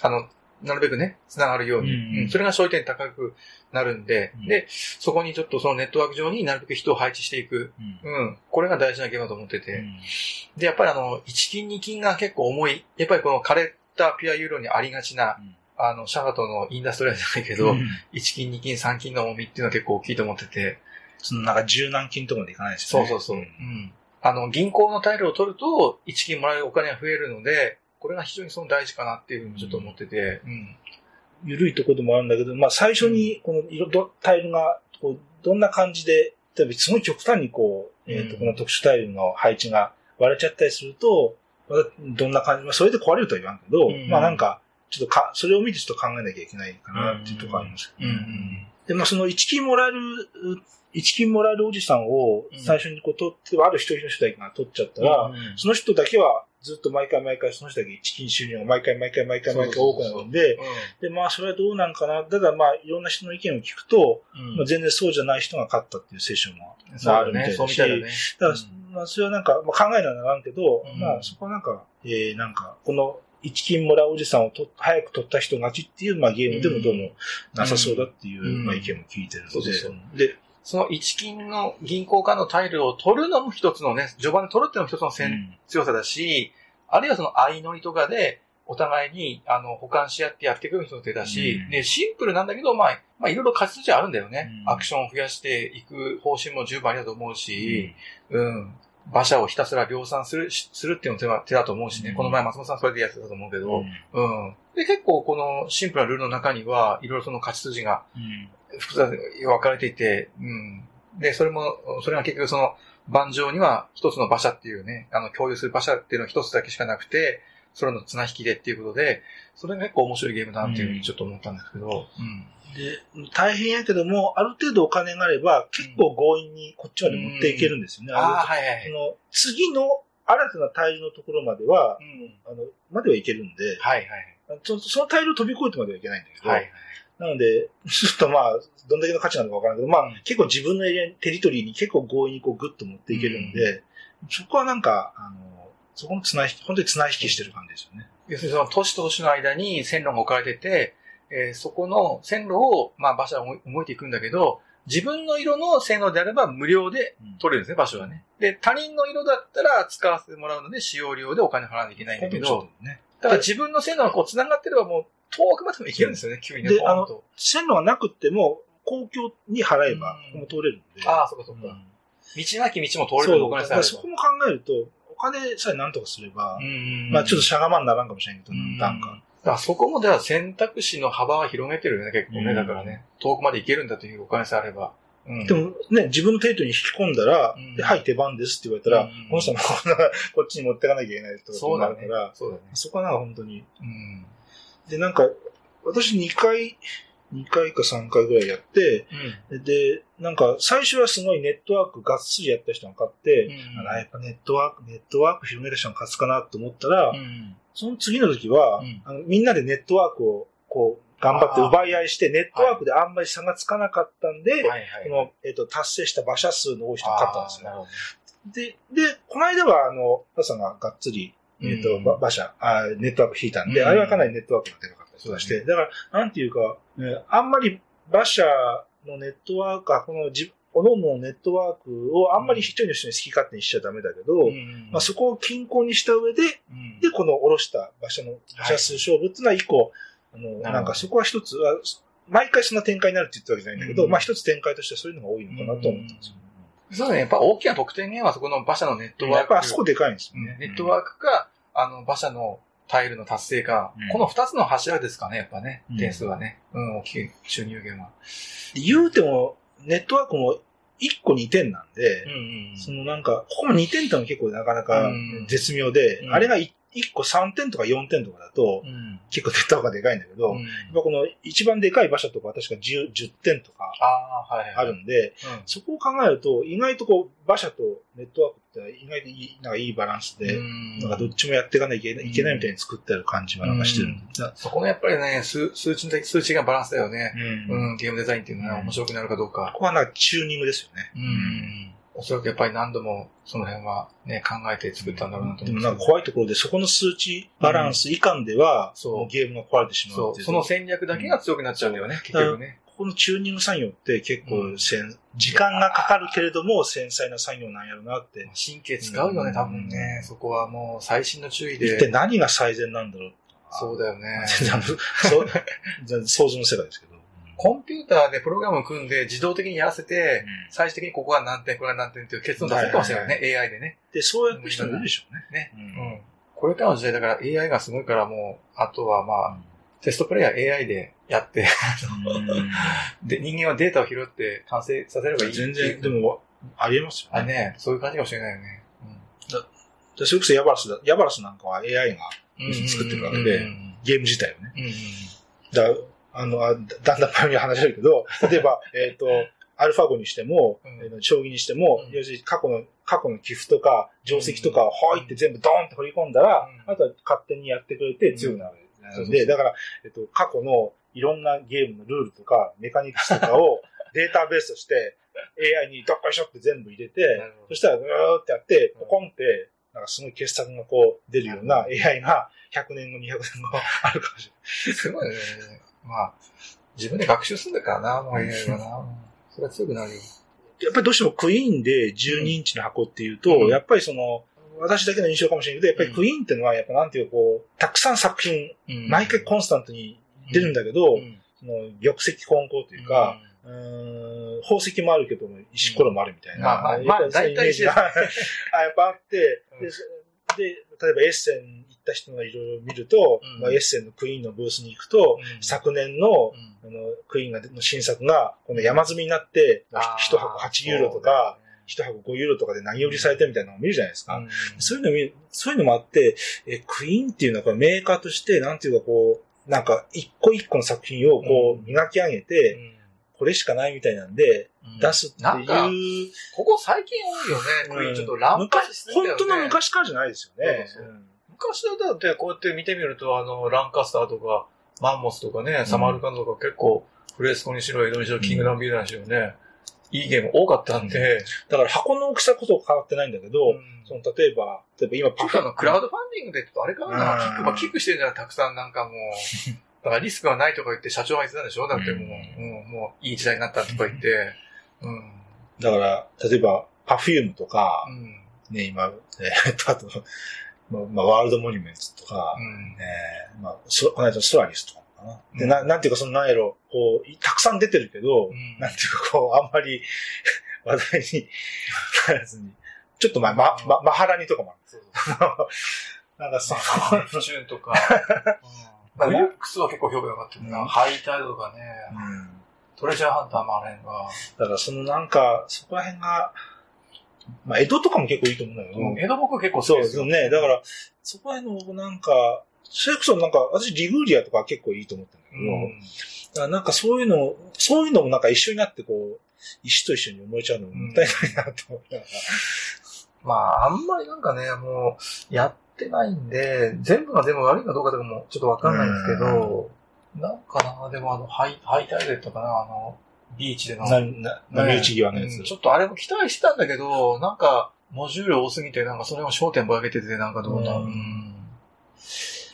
あの、なるべくね、繋がるように、うんうんそれが焦点高くなるんで、うんで、そこにちょっとそのネットワーク上になるべく人を配置していく。うんうん。これが大事なゲームだと思ってて。で、やっぱりあの、1金2金が結構重い。やっぱりこの枯れたピュアユーロにありがちな、あの、シャガトのインダストリアルじゃないけど、うん1金2金3金の重みっていうのは結構大きいと思ってて。そのなんか十何金とかまでいかないですよね。そうそうそう。うん。あの、銀行のタイルを取ると、1金もらえるお金が増えるので、これが非常にその大事かなっていうふうにちょっと思ってて、うん。緩いところでもあるんだけど、まあ最初にこの色どタイルがこうどんな感じで、例えばすごい極端にこう、えっ、と、うんこの特殊タイルの配置が割れちゃったりすると、どんな感じ、まあそれで壊れるとは言わんけど、うんまあなんか、ちょっとか、それを見てちょっと考えなきゃいけないかなっていうところありますけど、うんうんで、まあその一金もらえる、一金もらえるおじさんを最初にこう取って、ある一人の人だけが取っちゃったら、うんその人だけはずっと毎回毎回その人だけ一金収入が毎回毎回毎回毎回多くなるんで、で、まあそれはどうなんかな？ただまあいろんな人の意見を聞くと、うん。まあ、全然そうじゃない人が勝ったっていうセッションも。あるみたいだし。だね。だから、まあそれはなんか、まあ、考えならならんけど、うん。まあそこはなんか、えー、なんか、この一金もらうおじさんをと早く取った人勝ちっていう、まあゲームでもどうもなさそうだっていう、うん。まあ意見も聞いてるので、そうそうそうで、その1金の銀行間のタイルを取るのも一つのね、序盤で取るっていうのも一つの戦、うん。強さだし、あるいはその相乗りとかで、お互いに、あの、保管し合ってやっていく人の手だし、うん。で、シンプルなんだけど、まあ、まあ、いろいろ勝ち筋あるんだよね。うん。アクションを増やしていく方針も十分ありだと思うし、うん。馬車をひたすら量産する、しするっていうのも手は手だと思うしね。うんこの前松本さんそれでやってたと思うけど、うんうん。で、結構このシンプルなルールの中には、いろいろその勝ち筋がうん複雑に分かれていて、うん。で、それも、それが結局その、盤上には一つの馬車っていうね、あの、共有する馬車っていうのは一つだけしかなくて、それの綱引きでっていうことで、それが結構面白いゲームだなっていうふうにちょっと思ったんですけど、うん。で、大変やけども、ある程度お金があれば、結構強引にこっちまで持っていけるんですよね。ああ、のはいはいの次の新たなタイルのところまでは、うん。あの、まではいけるんで、はいそそのタイルを飛び越えてまではいけないんだけど、はい。はい。なので、ちょっとまあ、どんだけの価値なのかわからないけど、まあ、うん結構自分のエリアに、テリトリーに結構強引にこうグッと持っていけるんで、そこはなんか、あの、そこの綱引き、本当に綱引きしてる感じですよね。要するにその都市と都市の間に線路が置かれてて、えーそこの線路を、まあ馬車が動いていくんだけど、自分の色の線路であれば無料で取れるんですね、場所はね。で、他人の色だったら使わせてもらうので使用料でお金払わなきゃいけないんだけどね。だから自分の線路がこう繋がってればもう遠くまでも行けるんですよね、急にね。でポンと線路がなくっても、公共に払えば、うんここも通れるんで。ああ、そうかそうか。うん道なき道も通れるお金さえ。そこも考えると、お金さえ何とかすれば、うんまあちょっとしゃがまんならんかもしれんけど、うんなんか。だそこもでは選択肢の幅は広げてるよね、結構ね。うんだからね、遠くまで行けるんだというお金さえあれば。うんでもね、自分のテリトに引き込んだら、うんではい、手番ですって言われたら、うんこの人もこんな こっちに持ってかなきゃいけないってことそうだねになるから、。そ。そこはなんか本当に。うん。で、なんか、私2回、2回か3回ぐらいやって、うん。で、なんか最初はすごいネットワークがっつりやった人が勝って、うんあやっぱネットワーク、ネットワーク広めた人が勝つかなと思ったら、うん。その次の時は、うんあのみんなでネットワークをこう頑張って奪い合いして、ネットワークであんまり差がつかなかったんで、はいはい。この、えっ、と、達成した馬車数の多い人が勝ったんですよ。で、で、この間は、あの、パさんががっつり、どえっ、と、うんば馬車あ、ネットワーク引いたんで、うんあれはかなりネットワークがでかかったりとかして、だから、なんていうか、ねあんまり馬車のネットワーク、あこの自おのおののネットワークをあんまり一人の人に好き勝手にしちゃダメだけど、うんまあ、そこを均衡にした上で、うんで、この下ろした馬車の、馬車数勝負っていうのは一個、あの、どなんかそこは一つ、あ毎回そんな展開になるって言ったわけじゃないんだけど、うんまあ一つ展開としてそういうのが多いのかなと思ったんですよ。そうだね。やっぱ大きな得点源はそこの馬車のネットワーク。やっぱあそこでかいんですよね。うんネットワークか、あの、馬車のタイルの達成か、うん。この二つの柱ですかね、やっぱね。うん。点数はね。うん、大きい。収入源は。言うても、ネットワークも1個2点なんで、んそのなんか、ここも2点ってのは結構なかなかうん絶妙で、うん。あれが 1, 個3点とか4点とかだと、うん。結構ネットワークがでかいんだけど、うんやっぱこの一番でかい馬車とかは確か 10, 10点とかあるんで、そこを考えると、意外とこう、馬車とネットワークって意外といい、なんかいいバランスで、うんなんかどっちもやっていかなきゃいけないいけないみたいに作ってある感じはなんかしてるんで。そこのやっぱりね、数数値的、数値がバランスだよね。うんうん、ゲームデザインっていうのは面白くなるかどうか。ここはなんかチューニングですよね。うん。おそらくやっぱり何度もその辺はね、考えて作ったんだろうなとでも思うんですけどなんか怖いところで、そこの数値バランス以下では、そうもうゲームが壊れてしまうそう。その戦略だけが強くなっちゃうんだよね、結局ね。ここのチューニング作業って結構うんせん、時間がかかるけれども繊細な作業なんやろなって。神経使うよね、多分ね。そこはもう細心の注意で。一体何が最善なんだろう。そうだよね。全然 想像の世界ですけど。コンピューターでプログラムを組んで自動的にやらせて、最終的にここは何点、これは何点っていう結論出せるかもしれないね、AI でね。で、そうやって人もいるでしょうね。ね。ううんん。これからの時代だから AI がすごいからもう、あとはまあ、テストプレイヤー AI でやって、で、人間はデータを拾って完成させればいい全然、でも、ありえますよあ、ね。ね、そういう感じかもしれないよね。でそれこそヤバラスだ、ヤバラスなんかは AI がうん。作ってるわけでうんゲーム自体をね。うんうんだあの、あだだんだん前に話してるけど、例えば、えっ、と、アルファ語にしても、うん。えー将棋にしても、うん。要するに過去の、過去の寄付とか、定石とかをほいって全部ドーンって掘り込んだら、うん。あとは勝手にやってくれて強くなる。で、だから、えっ、と、過去のいろんなゲームのルールとか、メカニクスとかを データベースとして AI にどっこいしょって全部入れてそしたら、うーってやって、うん。ポコンって、なんかすごい傑作がこう出るような AI が100年後、200年後あるかもしれない。すごいね。まあ、自分で学習するんだからな、もう AI はな。それは強くなるよ。やっぱりどうしてもクイーンで12インチの箱っていうと、うん。やっぱりその、私だけの印象かもしれないけど、やっぱりクイーンっていうのは、やっぱなんていうかこう、たくさん作品、毎回コンスタントに出るんだけど、うん。その玉石混交というか、うーん、宝石もあるけども、石ころもあるみたいな。まあまあまあそういうイメージが大 あやっぱあって、で例えばエッセン行った人がいろいろ見ると、うん。まあ、エッセンのクイーンのブースに行くと、うん。昨年のうん。あのクイーンがの新作が、この山積みになって、一箱8ユーロとか、一箱5ユーロとかで何売りされてるみたいなのを見るじゃないですか。うん。そういうの見る、そういうのもあって、え、クイーンっていうのはメーカーとして、なんていうかこう、なんか一個一個の作品をこうん。う磨き上げて、これしかないみたいなんで、うん出すってなんかいう、ここ最近多いよね。クイーンちょっと乱発しすぎたよね。本当の昔からじゃないですよね。そうそう昔だってこうやって見てみると、あの、ランカスターとか、マンモスとかね、サマールカンドとか結構、フレスコにしろ、エドにしろ、キングダムビルダーにしろね、いいゲーム多かったんで、だから箱の大きさこそ変わってないんだけど、うんその例えば、例えば今パフのクラウドファンディングでちょっとあれかな、うんキック、まあ、キックしてるじゃん、たくさんなんかもう。だからリスクがないとか言って社長が言ってたんでしょ？だってもう、うんうんもういい時代になったとか言って。うん。だから、例えば、パフュームとかう、ん。ね、今、えっと、あと、まあまあ、ワールドモニュメンツとかう、ん。えーまあ、の間のソラリスとかかな。で、ななんていうか、そのなんやろ、こう、いたくさん出てるけど、うんなんていうか、こう、あんまり 話題にならずに、ちょっとまあ、ま、ま、マハラニとかもあそうそうる。なんかその、フチューンとか。うんまあ、リュックスは結構評価良かったけどハイタイドとかね。うんトレジャーハンターもあれが。だからそのなんか、そこら辺が、まあ、江戸とかも結構いいと思うのよ。うん江戸僕結構好きそうでよ。ですすね。だから、そこら辺の僕なんか、それこそなんか、私リグーリアとか結構いいと思ってるんだけど、うん。だからなんかそういうの、そういうのもなんか一緒になってこう、石と一緒に思えちゃうのももったいないなと思いながら。まあ、あんまりなんかね、もう、やってないんで、全部が全部悪いかどうかとかもちょっとわかんないんですけど、なんかな、でもあの、ハイ、ハイタイドだったかな、あの、ビーチでの。な、な、波打ち際のやつ。うんちょっとあれも期待してたんだけど、なんか、モジュール多すぎて、なんかそれを焦点ぼ上げてて、なんかどうな、うんうん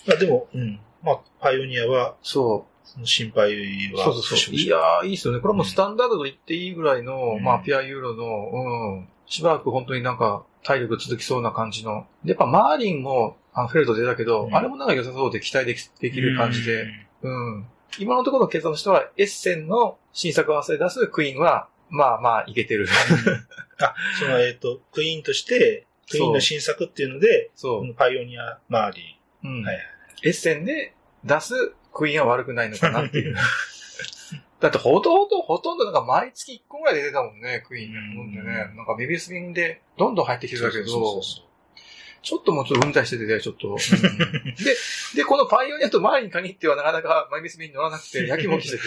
まあでも、うん。まあ、パイオニアは、そう。その心配は。そうそうそう。いやー、いいですよね。これもスタンダードと言っていいぐらいの、うんまあ、ピアユーロの、うん。しばらく本当になんか、体力続きそうな感じの。でやっぱマーリンも、あのフェルト出たけど、うんあれもなんか良さそうで期待できできる感じで、うん。今のところの結論としては、エッセンの新作合わせで出すクイーンは、まあまあ、いけてる。あ、その、えっ、と、クイーンとして、クイーンの新作っていうので、そこのパイオニア、マーリう。うん。はいエッセンで出すクイーンは悪くないのかなっていう。だってほとんど、ほとんどなんか毎月1個ぐらいで出てたもんね、クイーンうん飲んでね。なんかビビスビンでどんどん入ってきてたけど、そうそうそうちょっともうちょっとうんざりしてて、ちょっと。うん。で、で、このパイオニアと周りに限ってはなかなかマイビスに乗らなくて、やきもきしてて、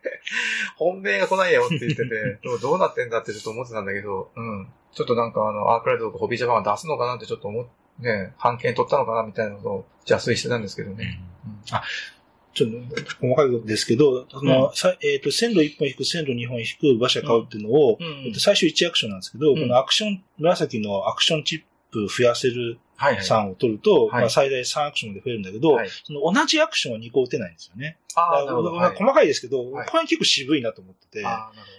本命が来ないよって言ってて、どうどうなってんだってちょっと思ってたんだけど、うん。ちょっとなんかあの、アークライドとかホビージャパンが出すのかなってちょっと思って、ね、判権取ったのかなみたいなのを邪推してたんですけどね。あ、ちょっと細かいことですけど、その、さえっ、と、線路1本引く、線路2本引く、馬車買うっていうのを、うん。えっと最初1アクションなんですけど、うん。このアクション、紫のアクションチップ増やせるはいはい。3を取ると、はいまあ最大3アクションまで増えるんだけど、はいその同じアクションは2個打てないんですよね。あ細かいですけど、はいこれ結構渋いなと思ってて。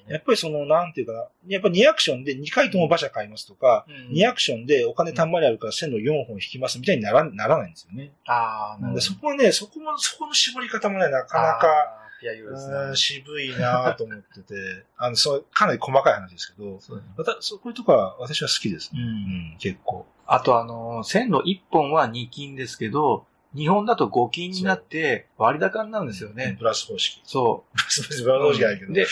やっぱりその、なんていうかな、やっぱ2アクションで2回とも馬車買いますとか、うん2アクションでお金たんまりあるから線路4本引きますみたいにならならないんですよね。ああ、な。そこはね、そこも、そこの絞り方もね、なかなか、あー、ピアユーロですねうん。渋いなと思ってて、あの、そう、かなり細かい話ですけど、そうだねまた、そういうとこは私は好きですね。う。うんん、結構。あとあの、線路1本は2金ですけど、2本だと5金になって割高になるんですよね。プラス方式。そう。プラス方式、プラス方式じゃないけど。で、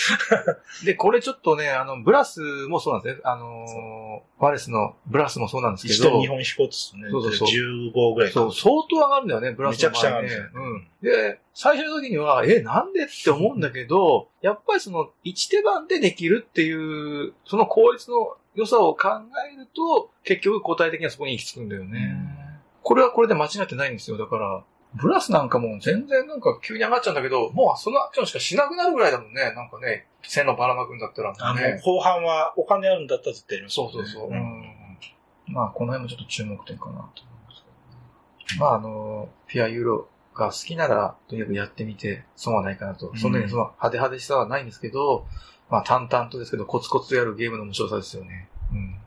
で、これちょっとね、あの、ブラスもそうなんですね。あのー、ファレスのブラスもそうなんですけど、一度2本引こうとするとね、そうそうそう15ぐらいかそう、相当上がるんだよね、ブラスめちゃくちゃ上がるんね。うん。で、最初の時には、え、なんでって思うんだけど、やっぱりその、1手番でできるっていう、その効率の良さを考えると、結局個体的にはそこに行き着くんだよね。これはこれで間違ってないんですよ。だから、ブラスなんかもう全然なんか急に上がっちゃうんだけど、もうそのアクションしかしなくなるぐらいだもんね。なんかね、線のばらまくんだったら、あの、ね。後半はお金あるんだったら絶対やりますそうそうそう。ううんん。まあ、この辺もちょっと注目点かなと思いますけどね。まあ、あの、フィアユーロが好きなら、とにかくやってみて損はないかなと。うんそんなにその派手派手しさはないんですけど、まあ、淡々とですけど、コツコツとやるゲームの面白さですよね。うん。